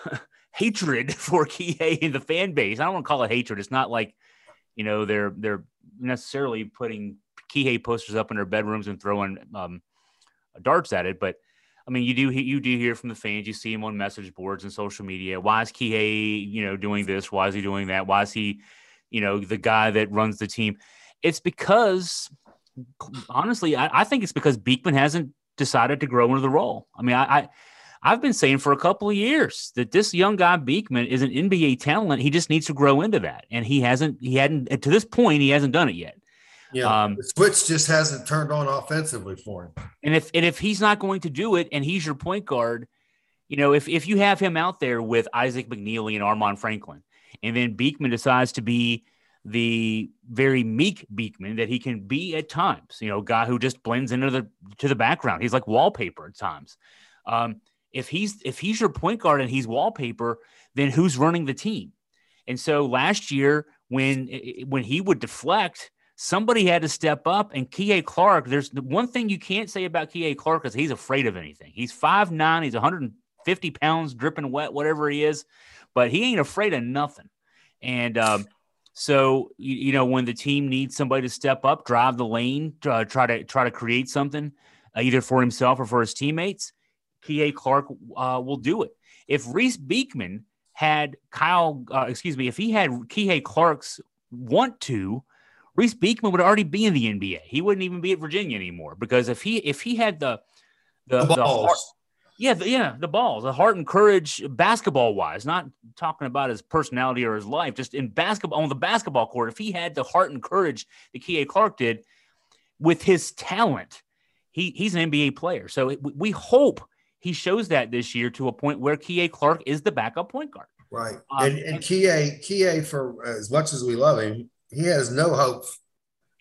hatred for Kihei in the fan base. I don't want to call it hatred. It's not like, you know, they're they're necessarily putting Kihei posters up in their bedrooms and throwing um, darts at it, but I mean, you do you do hear from the fans. You see him on message boards and social media. Why is Kihei, you know, doing this? Why is he doing that? Why is he, you know, the guy that runs the team? It's because, honestly, I, I think it's because Beekman hasn't decided to grow into the role. I mean, I, I I've been saying for a couple of years that this young guy Beekman is an NBA talent. He just needs to grow into that, and he hasn't. He hadn't to this point. He hasn't done it yet. Yeah, um, the switch just hasn't turned on offensively for him. And if and if he's not going to do it, and he's your point guard, you know, if if you have him out there with Isaac McKneely and Armaan Franklin, and then Beekman decides to be the very meek Beekman that he can be at times, you know, guy who just blends into the to the background. He's like wallpaper at times. Um, if he's if he's your point guard and he's wallpaper, then who's running the team? And so last year, when when he would deflect somebody had to step up. And Kihei Clark, there's one thing you can't say about Kihei Clark is he's afraid of anything. He's 5'9, he's 150 pounds, dripping wet, whatever he is, but he ain't afraid of nothing. And um, so, you, you, know, when the team needs somebody to step up, drive the lane, uh, try to try to create something, uh, either for himself or for his teammates, Kihei Clark uh, will do it. If Reece Beekman had Kyle, uh, excuse me, if he had Kihei Clark's want to, Reece Beekman would already be in the NBA. He wouldn't even be at Virginia anymore because if he if he had the the, the, the heart, Yeah, the, yeah, the balls, the heart and courage, basketball wise, not talking about his personality or his life, just in basketball on the basketball court. If he had the heart and courage that Kihei Clark did, with his talent, he he's an NBA player. So it, we hope he shows that this year to a point where Kihei Clark is the backup point guard. Right, um, and and Kihei Kihei for as much as we love him, he has no hope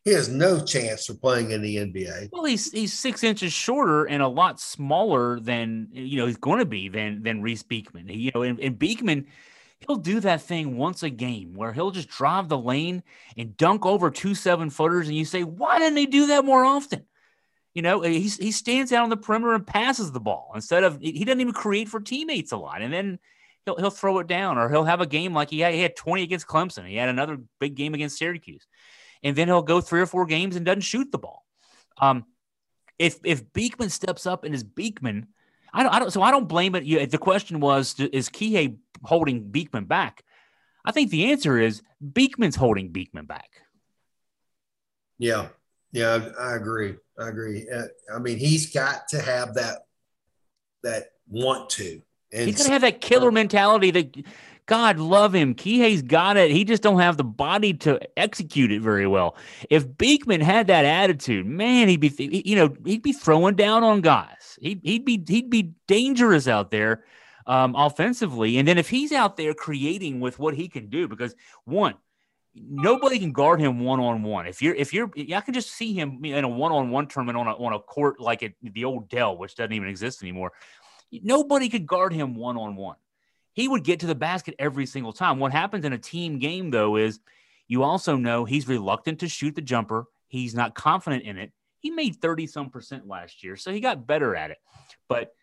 he has no chance for playing in the NBA. Well, he's he's six inches shorter and a lot smaller than you know he's going to be than than Reece Beekman. He, you know, and, and Beekman, he'll do that thing once a game where he'll just drive the lane and dunk over two seven footers, and you say, why didn't he do that more often? You know, he he stands out on the perimeter and passes the ball instead of he doesn't even create for teammates a lot, and then. He'll, he'll throw it down, or he'll have a game like he had, he had 20 against Clemson. He had another big game against Syracuse and then he'll go three or four games and doesn't shoot the ball. Um, if if Beekman steps up and is Beekman, I don't, I don't. So I don't blame it. You, the question was, is Kihei holding Beekman back? I think the answer is Beekman's holding Beekman back. Yeah, yeah, I agree. I agree. Uh, I mean, he's got to have that that want to. And he's gonna have that killer mentality that God love him. Kihei's got it. He just don't have the body to execute it very well. If Beekman had that attitude, man, he'd be you know he'd be throwing down on guys. He'd he'd be he'd be dangerous out there um, offensively. And then if he's out there creating with what he can do, because one, nobody can guard him one on one. If you're if you're I can just see him in a one on one tournament on a on a court like at the old Dell, which doesn't even exist anymore. Nobody could guard him one on one he would get to the basket every single time. What happens in a team game, though, is you also know he's reluctant to shoot the jumper. He's not confident in it. He made 30 some percent last year, so he got better at it. But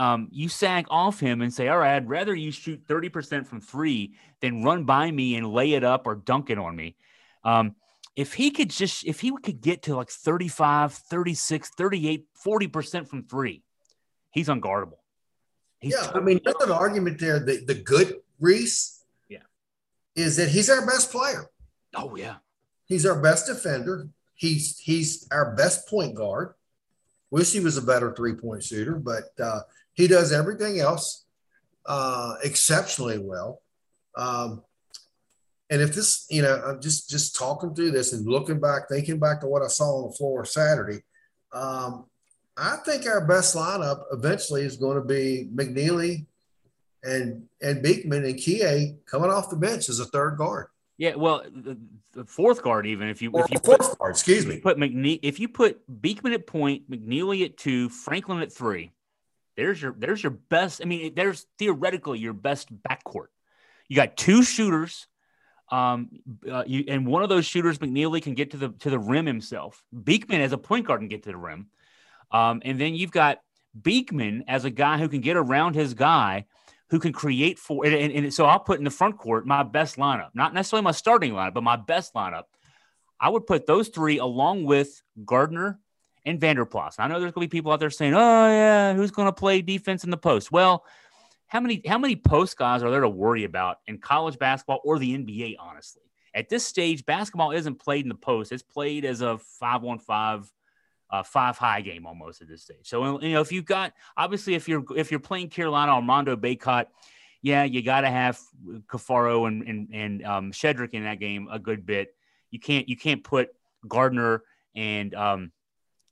um, you sag off him and say, All right, I'd rather you shoot 30% from three than run by me and lay it up or dunk it on me. Um, if he could just, if he could get to like 35, 36, 38, 40% from three, he's unguardable. He's yeah, I mean, another argument there. The, the good Reece yeah, is that he's our best player. Oh yeah, he's our best defender. He's he's our best point guard. Wish he was a better three point shooter, but uh, he does everything else uh, exceptionally well. Um, and if this, you know, I'm just just talking through this and looking back, thinking back to what I saw on the floor Saturday. Um, I think our best lineup eventually is going to be McKneely and and Beekman and Kihei coming off the bench as a third guard. Yeah, well, the, the fourth guard even if you or if you fourth put, guard, excuse me, put McKneely if you put Beekman at point, McKneely at two, Franklin at three. There's your there's your best. I mean, there's theoretically your best backcourt. You got two shooters. Um, uh, you, and one of those shooters, McKneely, can get to the to the rim himself. Beekman as a point guard can get to the rim. Um, and then you've got Beekman as a guy who can get around his guy, who can create for. And, and, and so I'll put in the front court my best lineup, not necessarily my starting lineup, but my best lineup. I would put those three along with Gardner and Vanderplas. I know there's going to be people out there saying, "Oh yeah, who's going to play defense in the post?" Well, how many how many post guys are there to worry about in college basketball or the NBA? Honestly, at this stage, basketball isn't played in the post; it's played as a five on five uh, five high game almost at this stage. So you know if you've got obviously if you're if you're playing Carolina Armando Bacot. yeah, you got to have Caffaro and and, and um, Shedrick in that game a good bit. You can't you can't put Gardner and um,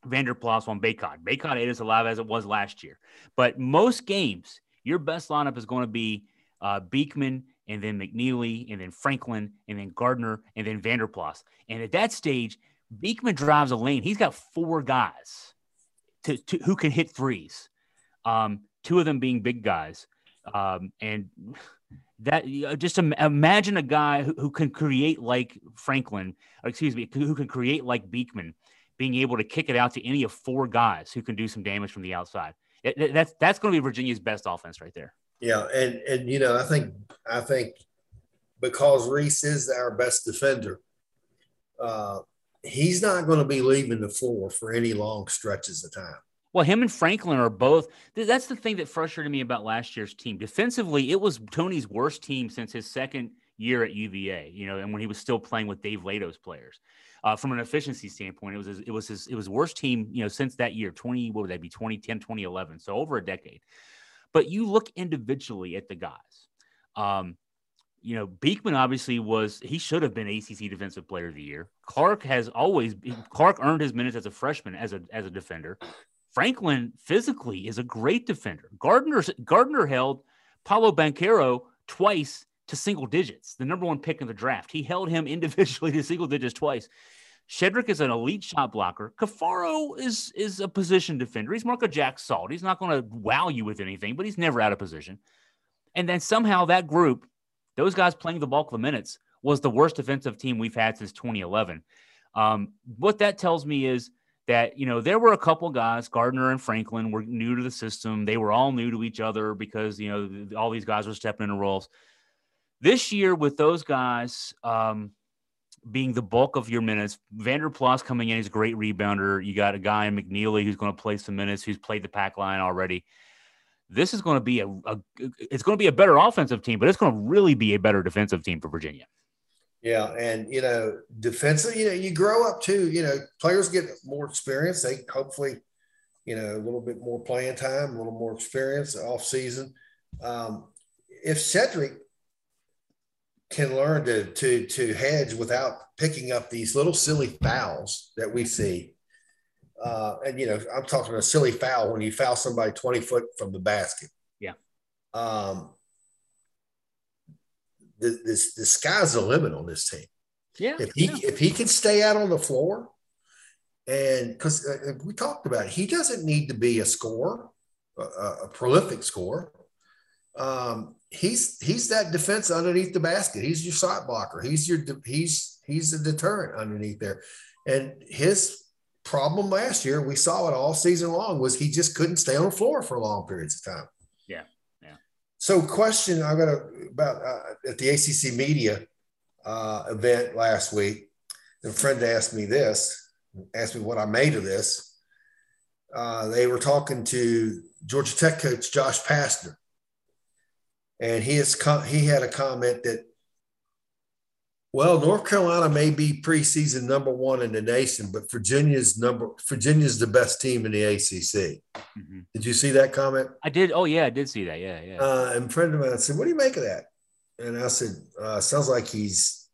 Vanderplas on Bacot. Bacot ain't as alive as it was last year. But most games, your best lineup is going to be uh, Beekman and then McNeely and then Franklin and then Gardner and then Vanderplas. And at that stage, Beekman drives a lane. He's got four guys to, to who can hit threes. Um, two of them being big guys. Um, and that just imagine a guy who, who, can create like Franklin, or excuse me, who can create like Beekman, being able to kick it out to any of four guys who can do some damage from the outside. It, that's that's going to be Virginia's best offense right there. Yeah, and and you know I think I think because Reece is our best defender, uh, he's not going to be leaving the floor for any long stretches of time. Well, him and Franklin are both. That's the thing that frustrated me about last year's team. Defensively, it was Tony's worst team since his second year at UVA, you know, and when he was still playing with Dave Leitao's players. Uh, from an efficiency standpoint, it was his, it was his it was worst team, you know, since that year, 20, what would that be, 2010, 2011. So over a decade. But you look individually at the guys. Um, you know, Beekman obviously was he should have been ACC Defensive Player of the Year. Clark has always Clark earned his minutes as a freshman as a as a defender. Franklin physically is a great defender. Gardner Gardner held Paolo Banchero twice to single digits, the number one pick in the draft. He held him individually to single digits twice. Shedrick is an elite shot blocker. Caffaro is is a position defender. He's Marco Jack Salt. He's not going to wow you with anything, but he's never out of position. And then somehow that group those guys playing the bulk of the minutes was the worst defensive team we've had since 2011. Um, what that tells me is that you know there were a couple guys, Gardner and Franklin, were new to the system. They were all new to each other because you know all these guys were stepping into roles. This year, with those guys um, being the bulk of your minutes, Vander Plas coming in, he's a great rebounder. You got a guy in McKneely who's going to play some minutes, who's played the pack line already this is going to be a, a, it's going to be a better offensive team, but it's going to really be a better defensive team for Virginia. Yeah, and you know, defensive, you know, you grow up too. You know, players get more experience. They hopefully, you know, a little bit more playing time, a little more experience off season. Um, if Shedrick can learn to to to hedge without picking up these little silly fouls that we see, uh, and you know, I'm talking a silly foul when you foul somebody 20 foot from the basket. Yeah. Um, the, this the sky's the limit on this team. Yeah. If he yeah. if he can stay out on the floor, and because uh, we talked about it, he doesn't need to be a scorer, a, a prolific scorer. Um, he's he's that defense underneath the basket. He's your shot blocker. He's your he's he's a deterrent underneath there, and his problem last year, we saw it all season long, was he just couldn't stay on the floor for long periods of time. Yeah. Yeah. So, question I got a, about uh, at the ACC media uh, event last week, a friend asked me this, asked me what I made of this. Uh, they were talking to Georgia Tech coach Josh Pastner, and he has he had a comment that well, North Carolina may be preseason number one in the nation, but Virginia's number Virginia's the best team in the ACC. Mm-hmm. Did you see that comment? I did. Oh yeah, I did see that. Yeah, yeah. Uh, and friend of mine said, "What do you make of that?" And I said, uh, "Sounds like he's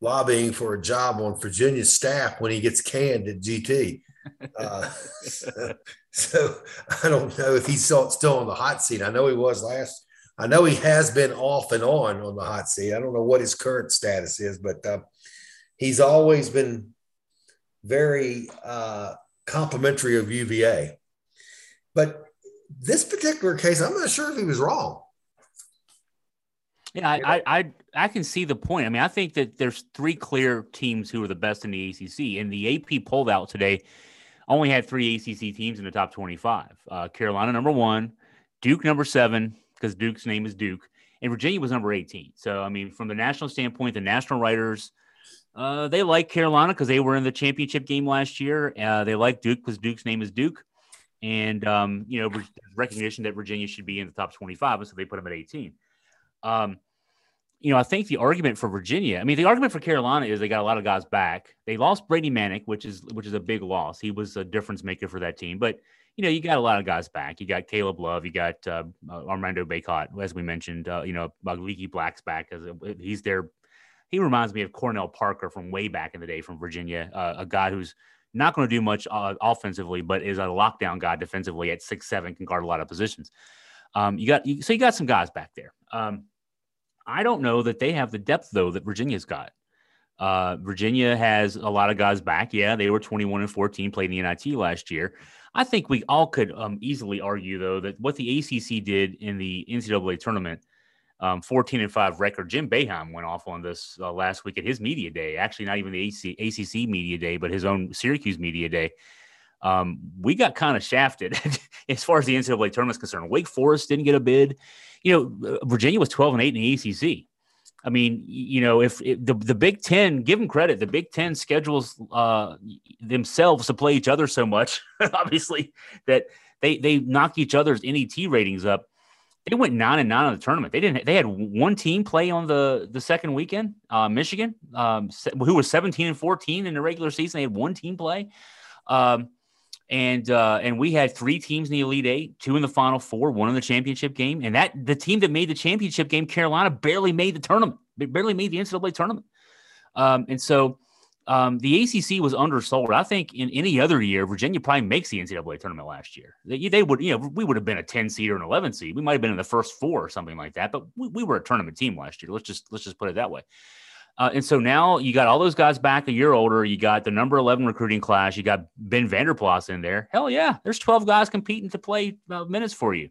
lobbying for a job on Virginia's staff when he gets canned at GT." Uh, so I don't know if he's still on the hot seat. I know he was last I know he has been off and on on the hot seat. I don't know what his current status is, but uh, he's always been very uh, complimentary of UVA. But this particular case, I'm not sure if he was wrong. Yeah, I, I, I can see the point. I mean, I think that there's three clear teams who are the best in the ACC, and the AP pulled out today only had three ACC teams in the top 25. Uh, Carolina number one, Duke number seven, because Duke's name is Duke, and Virginia was number 18. So, I mean, from the national standpoint, the national writers, uh, they like Carolina because they were in the championship game last year. Uh, they like Duke because Duke's name is Duke. And, um, you know, recognition that Virginia should be in the top 25. And so they put them at 18. Um, you know, I think the argument for Virginia, I mean, the argument for Carolina is they got a lot of guys back. They lost Brady Manek, which is which is a big loss. He was a difference maker for that team. But you know, you got a lot of guys back. You got Caleb Love, you got uh, uh Armando Bacot, as we mentioned. Uh, you know, Leaky Black's back as he's there. He reminds me of Cornel Parker from way back in the day from Virginia, uh, a guy who's not going to do much uh, offensively, but is a lockdown guy defensively at six seven, can guard a lot of positions. Um, you got you, so you got some guys back there. Um, I don't know that they have the depth though that Virginia's got. Uh, Virginia has a lot of guys back. Yeah, they were 21 and 14, played in the NIT last year. I think we all could um, easily argue, though, that what the ACC did in the NCAA tournament, um, 14 and 5 record, Jim Boeheim went off on this uh, last week at his media day. Actually, not even the AC, ACC media day, but his own Syracuse media day. Um, we got kind of shafted as far as the NCAA tournament is concerned. Wake Forest didn't get a bid. You know, Virginia was 12 and 8 in the ACC. I mean, you know, if, if, the the Big Ten, give them credit, the Big Ten schedules uh, themselves to play each other so much, obviously that they they knock each other's NET ratings up. they went nine and nine in the tournament. They didn't. They had one team play on the the second weekend. Uh, Michigan, um, who was seventeen and fourteen in the regular season, they had one team play. Um, and uh, and we had three teams in the Elite Eight, two in the Final Four, one in the championship game, and that the team that made the championship game, Carolina, barely made the tournament, barely made the NCAA tournament. Um, and so um, the ACC was undersold. I think in any other year, Virginia probably makes the NCAA tournament last year. They, they, would, you know, we would have been a 10 seed or an 11 seed. We might have been in the first four or something like that, but we, we were a tournament team last year. Let's just, let's just put it that way. Uh, and so now you got all those guys back a year older. You got the number 11 recruiting class. You got Ben Vander Plas in there. Hell yeah. There's 12 guys competing to play uh, minutes for you.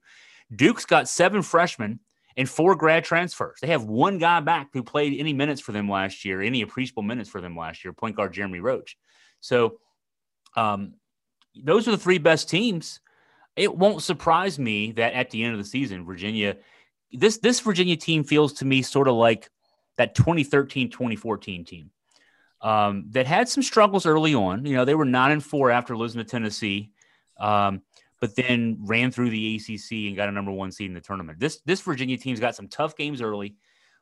Duke's got seven freshmen and four grad transfers. They have one guy back who played any minutes for them last year, any appreciable minutes for them last year, point guard Jeremy Roach. So um, those are the three best teams. It won't surprise me that at the end of the season, Virginia, this this Virginia team feels to me sort of like that 2013 2014 team um, that had some struggles early on. You know, they were nine and four after losing to Tennessee, um, but then ran through the ACC and got a number one seed in the tournament. This this Virginia team's got some tough games early.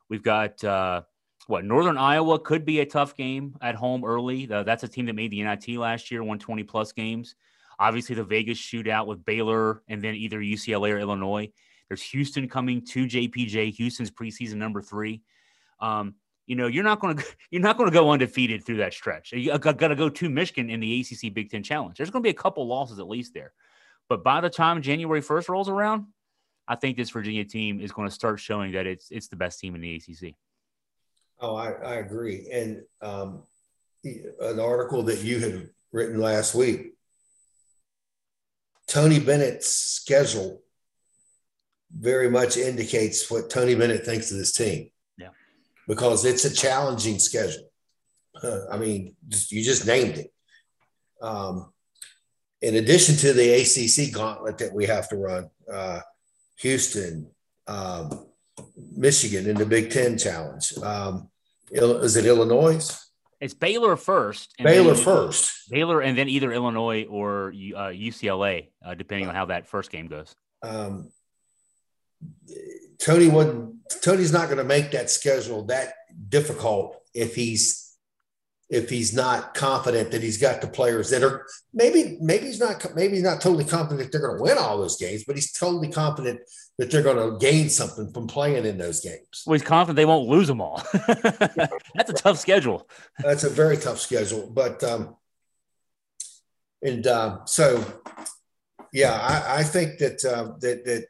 We've got uh, what Northern Iowa could be a tough game at home early. Uh, that's a team that made the NIT last year, won 20 plus games. Obviously, the Vegas shootout with Baylor and then either UCLA or Illinois. There's Houston coming to JPJ. Houston's preseason number three. Um, you know, you're not going to you're not going to go undefeated through that stretch. You got to go to Michigan in the ACC Big Ten Challenge. There's going to be a couple losses at least there, but by the time January 1st rolls around, I think this Virginia team is going to start showing that it's it's the best team in the ACC. Oh, I, I agree. And um, an article that you had written last week, Tony Bennett's schedule very much indicates what Tony Bennett thinks of this team because it's a challenging schedule. I mean, you just named it. Um, in addition to the ACC gauntlet that we have to run, uh, Houston, um, Michigan in the Big Ten Challenge. Um, is it Illinois? It's Baylor first. Baylor first. Baylor, and then either Illinois or uh, UCLA, uh, depending on how that first game goes. Um, Tony would Tony's not going to make that schedule that difficult if he's if he's not confident that he's got the players that are maybe maybe he's not maybe he's not totally confident they're going to win all those games, but he's totally confident that they're going to gain something from playing in those games. Well, he's confident they won't lose them all. That's a tough schedule. That's a very tough schedule, but um, and uh, so yeah, I, I think that uh, that that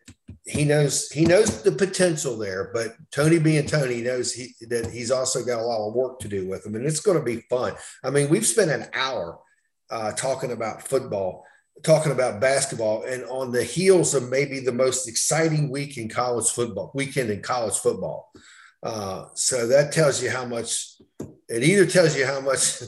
he knows he knows the potential there, but Tony being Tony knows he that he's also got a lot of work to do with him, and it's going to be fun. I mean, we've spent an hour uh, talking about football, talking about basketball, and on the heels of maybe the most exciting week in college football weekend in college football. Uh, so that tells you how much it either tells you how much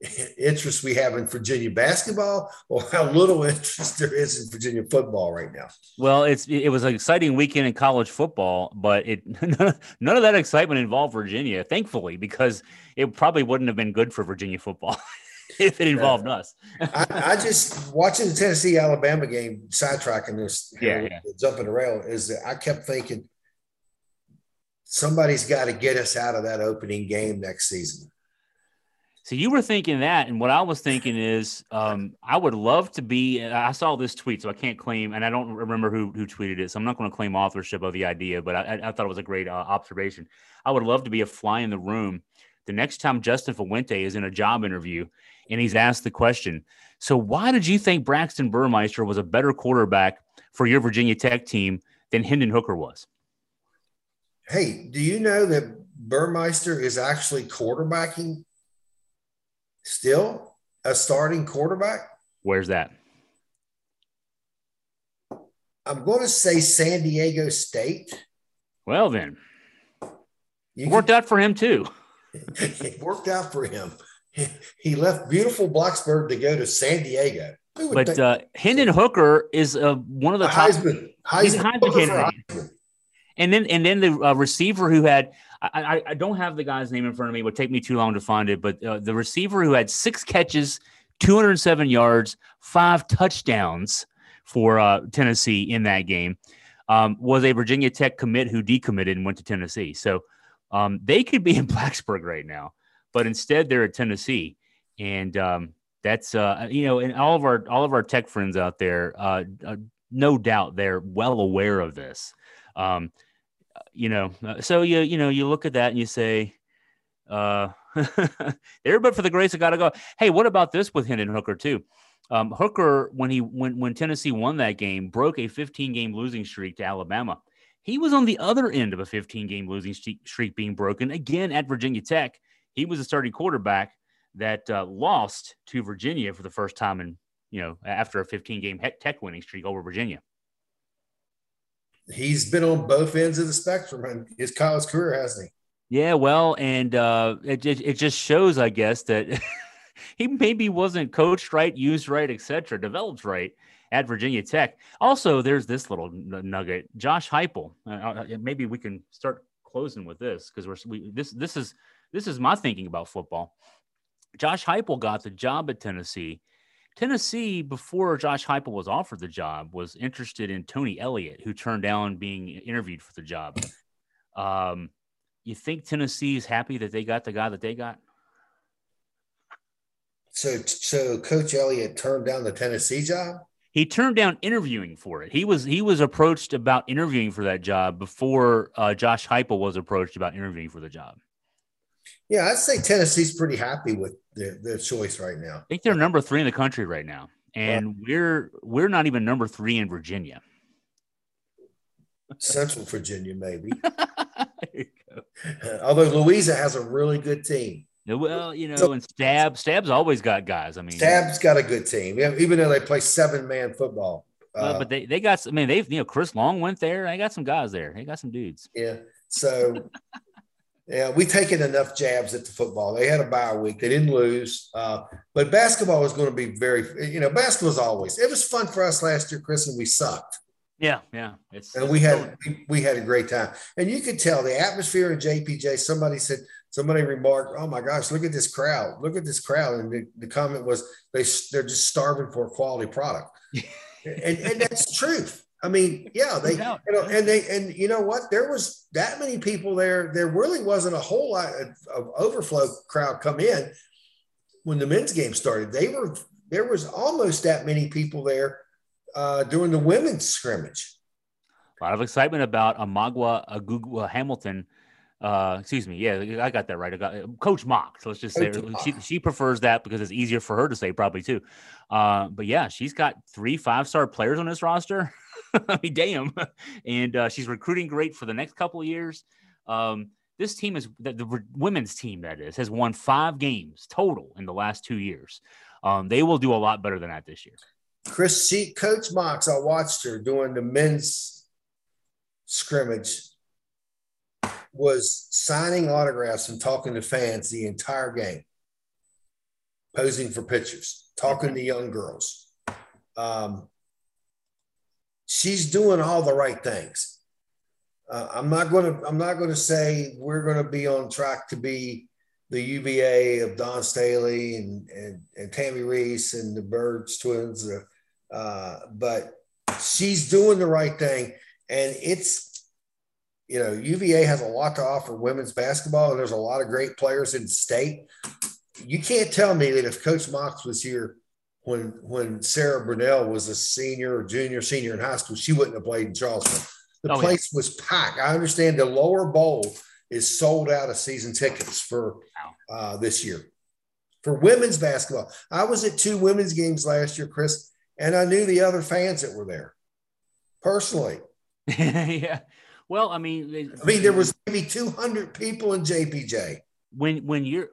interest we have in Virginia basketball or how little interest there is in Virginia football right now. Well, it's it was an exciting weekend in college football, but it none of that excitement involved Virginia, thankfully, because it probably wouldn't have been good for Virginia football. if it involved us. I, I, just watching the Tennessee Alabama game, sidetracking this, yeah, yeah. jumping the rail, is that I kept thinking somebody's got to get us out of that opening game next season. So you were thinking that, and what I was thinking is, um, I would love to be. I saw this tweet, so I can't claim, and I don't remember who who tweeted it, so I'm not going to claim authorship of the idea. But I, I thought it was a great uh, observation. I would love to be a fly in the room the next time Justin Fuente is in a job interview, and he's asked the question. So why did you think Braxton Burmeister was a better quarterback for your Virginia Tech team than Hendon Hooker was? Hey, do you know that Burmeister is actually quarterbacking still a starting quarterback? Where's that? I'm going to say San Diego State. Well, then, you worked can, out for him too. it worked out for him. He left beautiful Blacksburg to go to San Diego. But uh, Hendon Hooker is uh, one of the top. Heisman, Heisman, Heisman. And then and then the uh, receiver who had I, I, don't have the guy's name in front of me. It would take me too long to find it. But uh, the receiver who had six catches, 207 yards, five touchdowns for uh, Tennessee in that game. um, was a Virginia Tech commit who decommitted and went to Tennessee. So um, they could be in Blacksburg right now, but instead they're at Tennessee, and um, that's uh, you know, and all of our all of our tech friends out there, uh, uh, no doubt they're well aware of this. Um, you know, uh, so you you know you look at that and you say, uh, there, but for the grace of God, I go. Hey, what about this with Hendon Hooker too? Um, Hooker, when he when when Tennessee won that game, broke a 15 game losing streak to Alabama. He was on the other end of a 15 game losing streak being broken again at Virginia Tech. He was a starting quarterback that uh, lost to Virginia for the first time in you know after a 15 game Tech winning streak over Virginia. He's been on both ends of the spectrum in his college career, hasn't he? Yeah, well, and uh, it, it, it just shows, I guess, that he maybe wasn't coached right, used right, etc., developed right at Virginia Tech. Also, there's this little nugget: Josh Heupel. Uh, uh, maybe we can start closing with this because we're we, this this is this is my thinking about football. Josh Heupel got the job at Tennessee. Tennessee, before Josh Heupel was offered the job, was interested in Tony Elliott, who turned down being interviewed for the job. Um, you think Tennessee is happy that they got the guy that they got? So, so Coach Elliott turned down the Tennessee job. He turned down interviewing for it. He was he was approached about interviewing for that job before uh, Josh Heupel was approached about interviewing for the job. Yeah, I'd say Tennessee's pretty happy with their, their choice right now. I think they're number three in the country right now, and we're we're not even number three in Virginia. Central Virginia, maybe. Although Louisa has a really good team. Well, you know, so, and Stab, Stab's always got guys. I mean, Stab's got a good team, even though they play seven man football. Uh, but they, they got, I mean, they've, you know, Chris Long went there. They got some guys there. They got some dudes. Yeah. So, yeah, we taken enough jabs at the football. They had a bye week. They didn't lose. Uh, but basketball was going to be very, you know, basketball's always, it was fun for us last year, Chris, and we sucked. Yeah, yeah. It's and we had we, we, had a great time. And you could tell the atmosphere in JPJ. Somebody said, somebody remarked, "Oh my gosh, look at this crowd! Look at this crowd!" And the, the comment was, "They they're just starving for a quality product," and, and that's truth. I mean, yeah, they you know, and they and you know what? There was that many people there. There really wasn't a whole lot of, of overflow crowd come in when the men's game started. They were there was almost that many people there uh, during the women's scrimmage. A lot of excitement about Amaka Agugua Hamilton. Uh, excuse me. Yeah, I got that right. I got Coach Mox. So let's just say she, she prefers that because it's easier for her to say, probably too. Uh, but yeah, she's got three five star players on this roster. I mean, damn. And uh, she's recruiting great for the next couple of years. Um, this team is the, the, women's team that is has won five games total in the last two years. Um, they will do a lot better than that this year. Chris, she, Coach Mox, I watched her doing the men's scrimmage, was signing autographs and talking to fans the entire game, posing for pictures, talking to young girls. Um, she's doing all the right things. Uh, I'm not going to. I'm not going to say we're going to be on track to be the UVA of Dawn Staley and, and, and Tammi Reiss and the Burge twins. Uh, uh, but she's doing the right thing. And it's, you know, UVA has a lot to offer women's basketball, and there's a lot of great players in state. You can't tell me that if Coach Mox was here when when Sarah Brunelle was a senior or junior, senior in high school, she wouldn't have played in Charleston. The oh, place yeah. was packed. I understand the lower bowl is sold out of season tickets for uh, this year for women's basketball. I was at two women's games last year, Chris and I knew the other fans that were there personally. yeah. Well, I mean, I mean, there was maybe 200 people in JPJ. When when you're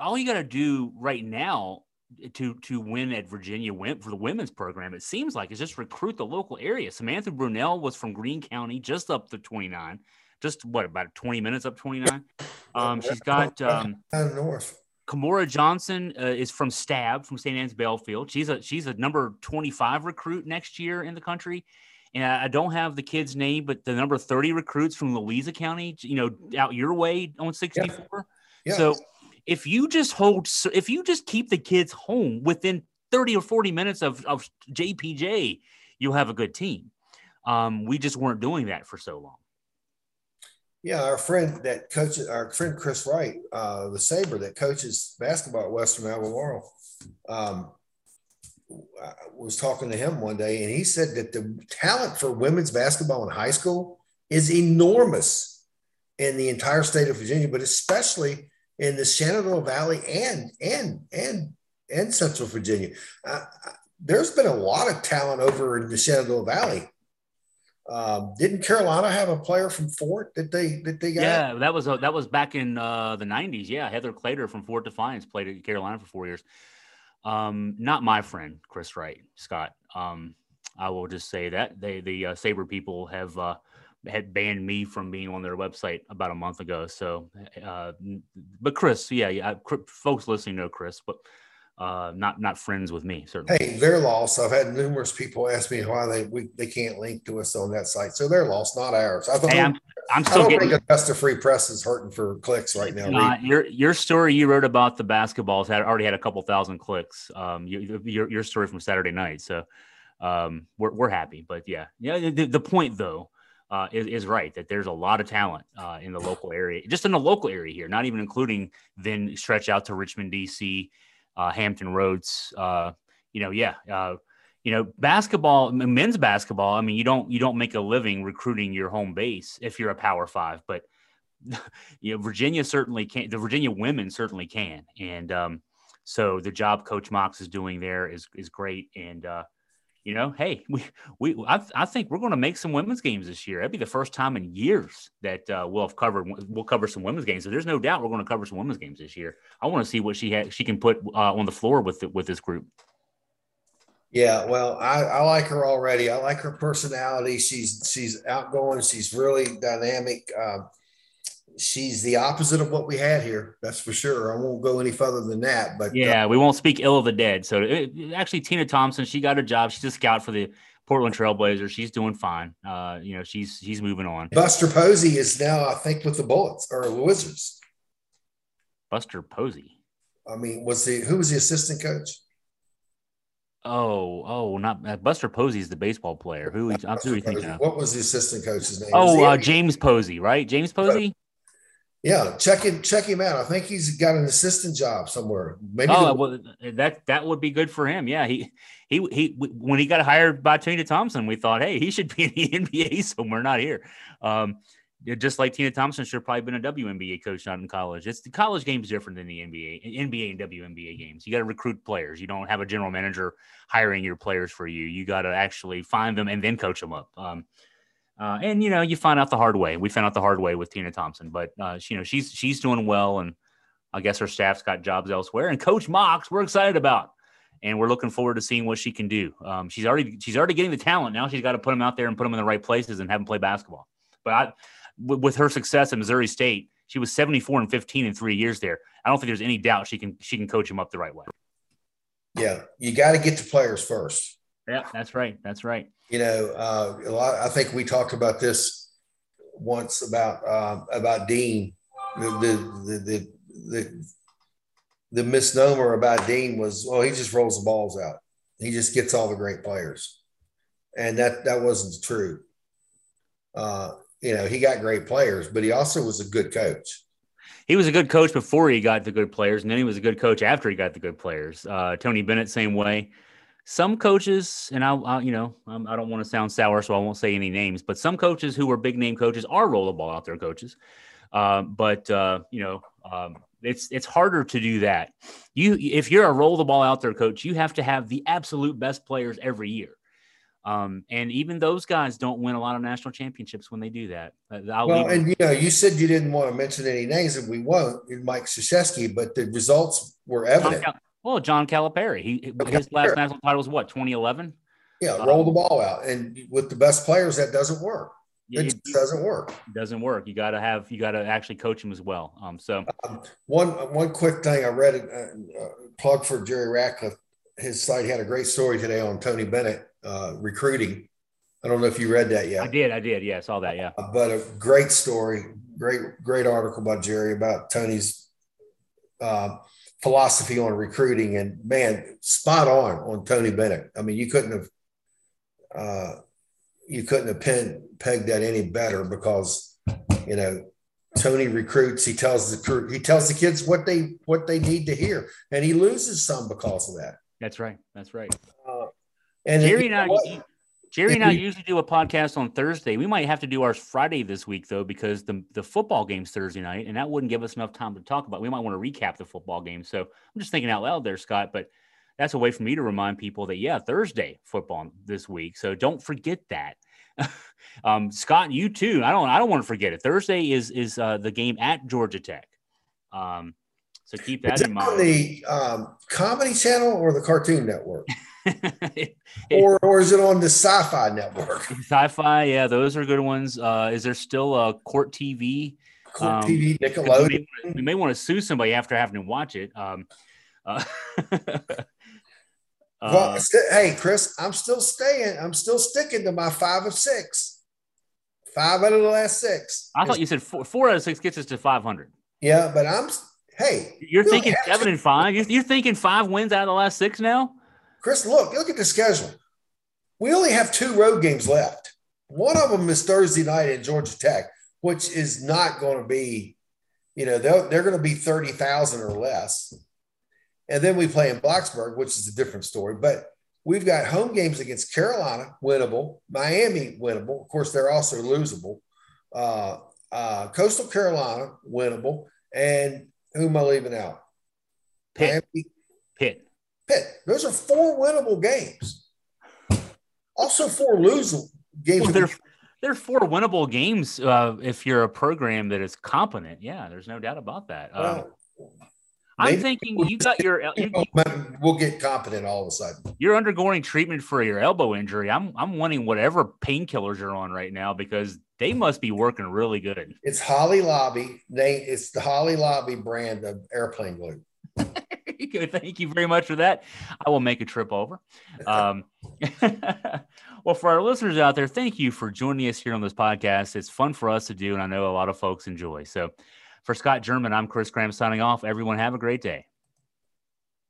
all you got to do right now to to win at Virginia win for the women's program, it seems like is just recruit the local area. Samantha Brunelle was from Greene County, just up to 29, just what about 20 minutes up 29. Um, she's got um, north. Kymora Johnson uh, is from Stab from St. Anne's Belfield. She's a she's a number 25 recruit next year in the country. And I don't have the kid's name, but the number 30 recruits from Louisa County, you know, out your way on 64. Yeah. Yeah. So if you just hold, if you just keep the kids home within 30 or 40 minutes of, of JPJ, you'll have a good team. Um, we just weren't doing that for so long. Yeah, our friend that coaches, our friend Chris Wright, uh, the Saber that coaches basketball at Western Albemarle, um, I was talking to him one day, and he said that the talent for women's basketball in high school is enormous in the entire state of Virginia, but especially in the Shenandoah Valley and and and and Central Virginia. Uh, there's been a lot of talent over in the Shenandoah Valley um, didn't Carolina have a player from Fort that they that they got? Yeah, that was a, that was back in uh, the '90s. Yeah, Heather Claytor from Fort Defiance played at Carolina for four years. Um, not my friend Chris Wright, Scott. Um, I will just say that they the uh, Sabre people have uh, had banned me from being on their website about a month ago. So, uh, but Chris, yeah, yeah, folks listening know Chris, but uh, not not friends with me. Certainly. Hey, they're lost. I've had numerous people ask me why they we, they can't link to us on that site. So they're lost, not ours. I, hey, I'm, I'm still I don't getting, think Augusta Free Press is hurting for clicks right now. Your your story you wrote about the basketballs had already had a couple thousand clicks. Um, you, your your story from Saturday night. So, um, we're we're happy. But yeah, yeah. The, the point though. Uh, is, is right that there's a lot of talent uh, in the local area, just in the local area here, not even including then stretch out to Richmond, D.C., uh, Hampton Roads. Uh, you know, yeah, uh, you know, basketball, men's basketball. I mean, you don't you don't make a living recruiting your home base if you're a Power Five, but you know, Virginia certainly can. The Virginia women certainly can, and um, so the job Coach Mox is doing there is is great, and uh, you know, hey, we we I, I think we're going to make some women's games this year. That'd be the first time in years that uh, we'll have covered we'll cover some women's games. So there's no doubt we're going to cover some women's games this year. I want to see what she had she can put uh, on the floor with the, with this group. Yeah, well, I, I like her already. I like her personality. She's she's outgoing. She's really dynamic. Uh, she's the opposite of what we had here. That's for sure. I won't go any further than that. But uh, yeah, uh, we won't speak ill of the dead. So it, actually, Tina Thompson, she got a job. She's a scout for the Portland Trailblazers. She's doing fine. Uh, you know, she's she's moving on. Buster Posey is now, I think, with the Bullets or the Wizards. Buster Posey. I mean, was the who was the assistant coach? Oh, oh, not uh, Buster Posey is the baseball player. Who? I'm who thinking What was the assistant coach's name? Oh, uh, James Posey, right? James Posey. Yeah, check him check him out. I think he's got an assistant job somewhere. Maybe oh, the- well, that that would be good for him. Yeah, he he he when he got hired by Tina Thompson, we thought, hey, he should be in the NBA somewhere, not here. Um, just like Tina Thompson should have probably been a WNBA coach, not in college. It's the college game is different than the NBA, NBA and WNBA games. You got to recruit players. You don't have a general manager hiring your players for you. You got to actually find them and then coach them up. Um, uh, and you know, you find out the hard way. We found out the hard way with Tina Thompson, but uh, she, you know, she's she's doing well, and I guess her staff's got jobs elsewhere. And Coach Mox, we're excited about, and we're looking forward to seeing what she can do. Um, she's already she's already getting the talent. Now she's got to put them out there and put them in the right places and have them play basketball. But I, w- with her success at Missouri State, she was 74 and 15 in three years there. I don't think there's any doubt she can she can coach them up the right way. Yeah, you got to get the players first. Yeah, that's right. That's right. You know, uh, a lot. I think we talked about this once about uh, about Dean. The the, the the the misnomer about Dean was, well, he just rolls the balls out. He just gets all the great players, and that that wasn't true. Uh, you know, he got great players, but he also was a good coach. He was a good coach before he got the good players, and then he was a good coach after he got the good players. Uh, Tony Bennett, same way some coaches, and I'll, I'll you know, um, I don't want to sound sour, so I won't say any names, but some coaches who are big name coaches are roll the ball out there coaches. Uh, but uh, you know, um, it's it's harder to do that. You if you're a roll the ball out there coach, you have to have the absolute best players every year. Um, and even those guys don't win a lot of national championships when they do that. Uh, I'll well, and you know, you said you didn't want to mention any names, and we won't. Mike Krzyzewski, but the results were evident. Well, John Calipari. He his last national title was what 2011. Yeah, um, roll the ball out, and with the best players, that doesn't work. It, it doesn't work. It doesn't work. You got to have you got to actually coach them as well. Um, so um, one one quick thing I read a uh, uh, plug for Jerry Ratcliffe. His site had a great story today on Tony Bennett uh, recruiting. I don't know if you read that yet. I did. I did. Yeah, I saw that. Yeah. Uh, but a great story, great great article by Jerry about Tony's uh, philosophy on recruiting and man, spot on on Tony Bennett. I mean, you couldn't have, uh, you couldn't have pin, pegged that any better because you know Tony recruits. He tells the crew, he tells the kids what they what they need to hear, and he loses some because of that. That's right. That's right. Uh, and Jerry and I, Jerry and I usually do a podcast on Thursday. We might have to do ours Friday this week though, because the the football game's Thursday night, and that wouldn't give us enough time to talk about. We might want to recap the football game. So I'm just thinking out loud there, Scott. But that's a way for me to remind people that yeah, Thursday football this week. So don't forget that. um, Scott, you too. I don't. I don't want to forget it. Thursday is is uh, the game at Georgia Tech. Um, so keep that in mind. On the um, Comedy Channel or the Cartoon Network, or or is it on the Sci-Fi Network? Sci-Fi, yeah, those are good ones. Uh, is there still a Court TV? Court um, TV, Nickelodeon. We may, we may, want to sue somebody after having to watch it. Um, uh, well, uh, hey, Chris, I'm still staying. I'm still sticking to my five of six. Five out of the last six. I thought you said four, four out of six gets us to 500. Yeah, but I'm. Hey, you're thinking seven to, and five. You're, you're thinking five wins out of the last six now. Chris, look, look at the schedule. We only have two road games left. One of them is Thursday night at Georgia Tech, which is not going to be, you know, they're, they're going to be 30,000 or less. And then we play in Blacksburg, which is a different story. But we've got home games against Carolina, winnable, Miami, winnable. Of course, they're also losable. Uh, uh, Coastal Carolina, winnable. And who am I leaving out? Pitt. Miami. Pitt. Pitt. Those are four winnable games. Also, four losable games. Well, they're, they're four winnable games uh, if you're a program that is competent. Yeah, there's no doubt about that. Well, I'm thinking you got your. You, we'll get competent all of a sudden. You're undergoing treatment for your elbow injury. I'm I'm wanting whatever painkillers you're on right now because they must be working really good. It's Hobby Lobby. They it's the Hobby Lobby brand of airplane glue. Thank you very much for that. I will make a trip over. Um, well, for our listeners out there, thank you for joining us here on this podcast. It's fun for us to do, and I know a lot of folks enjoy. So. For Scott German, I'm Chris Graham signing off. Everyone, have a great day.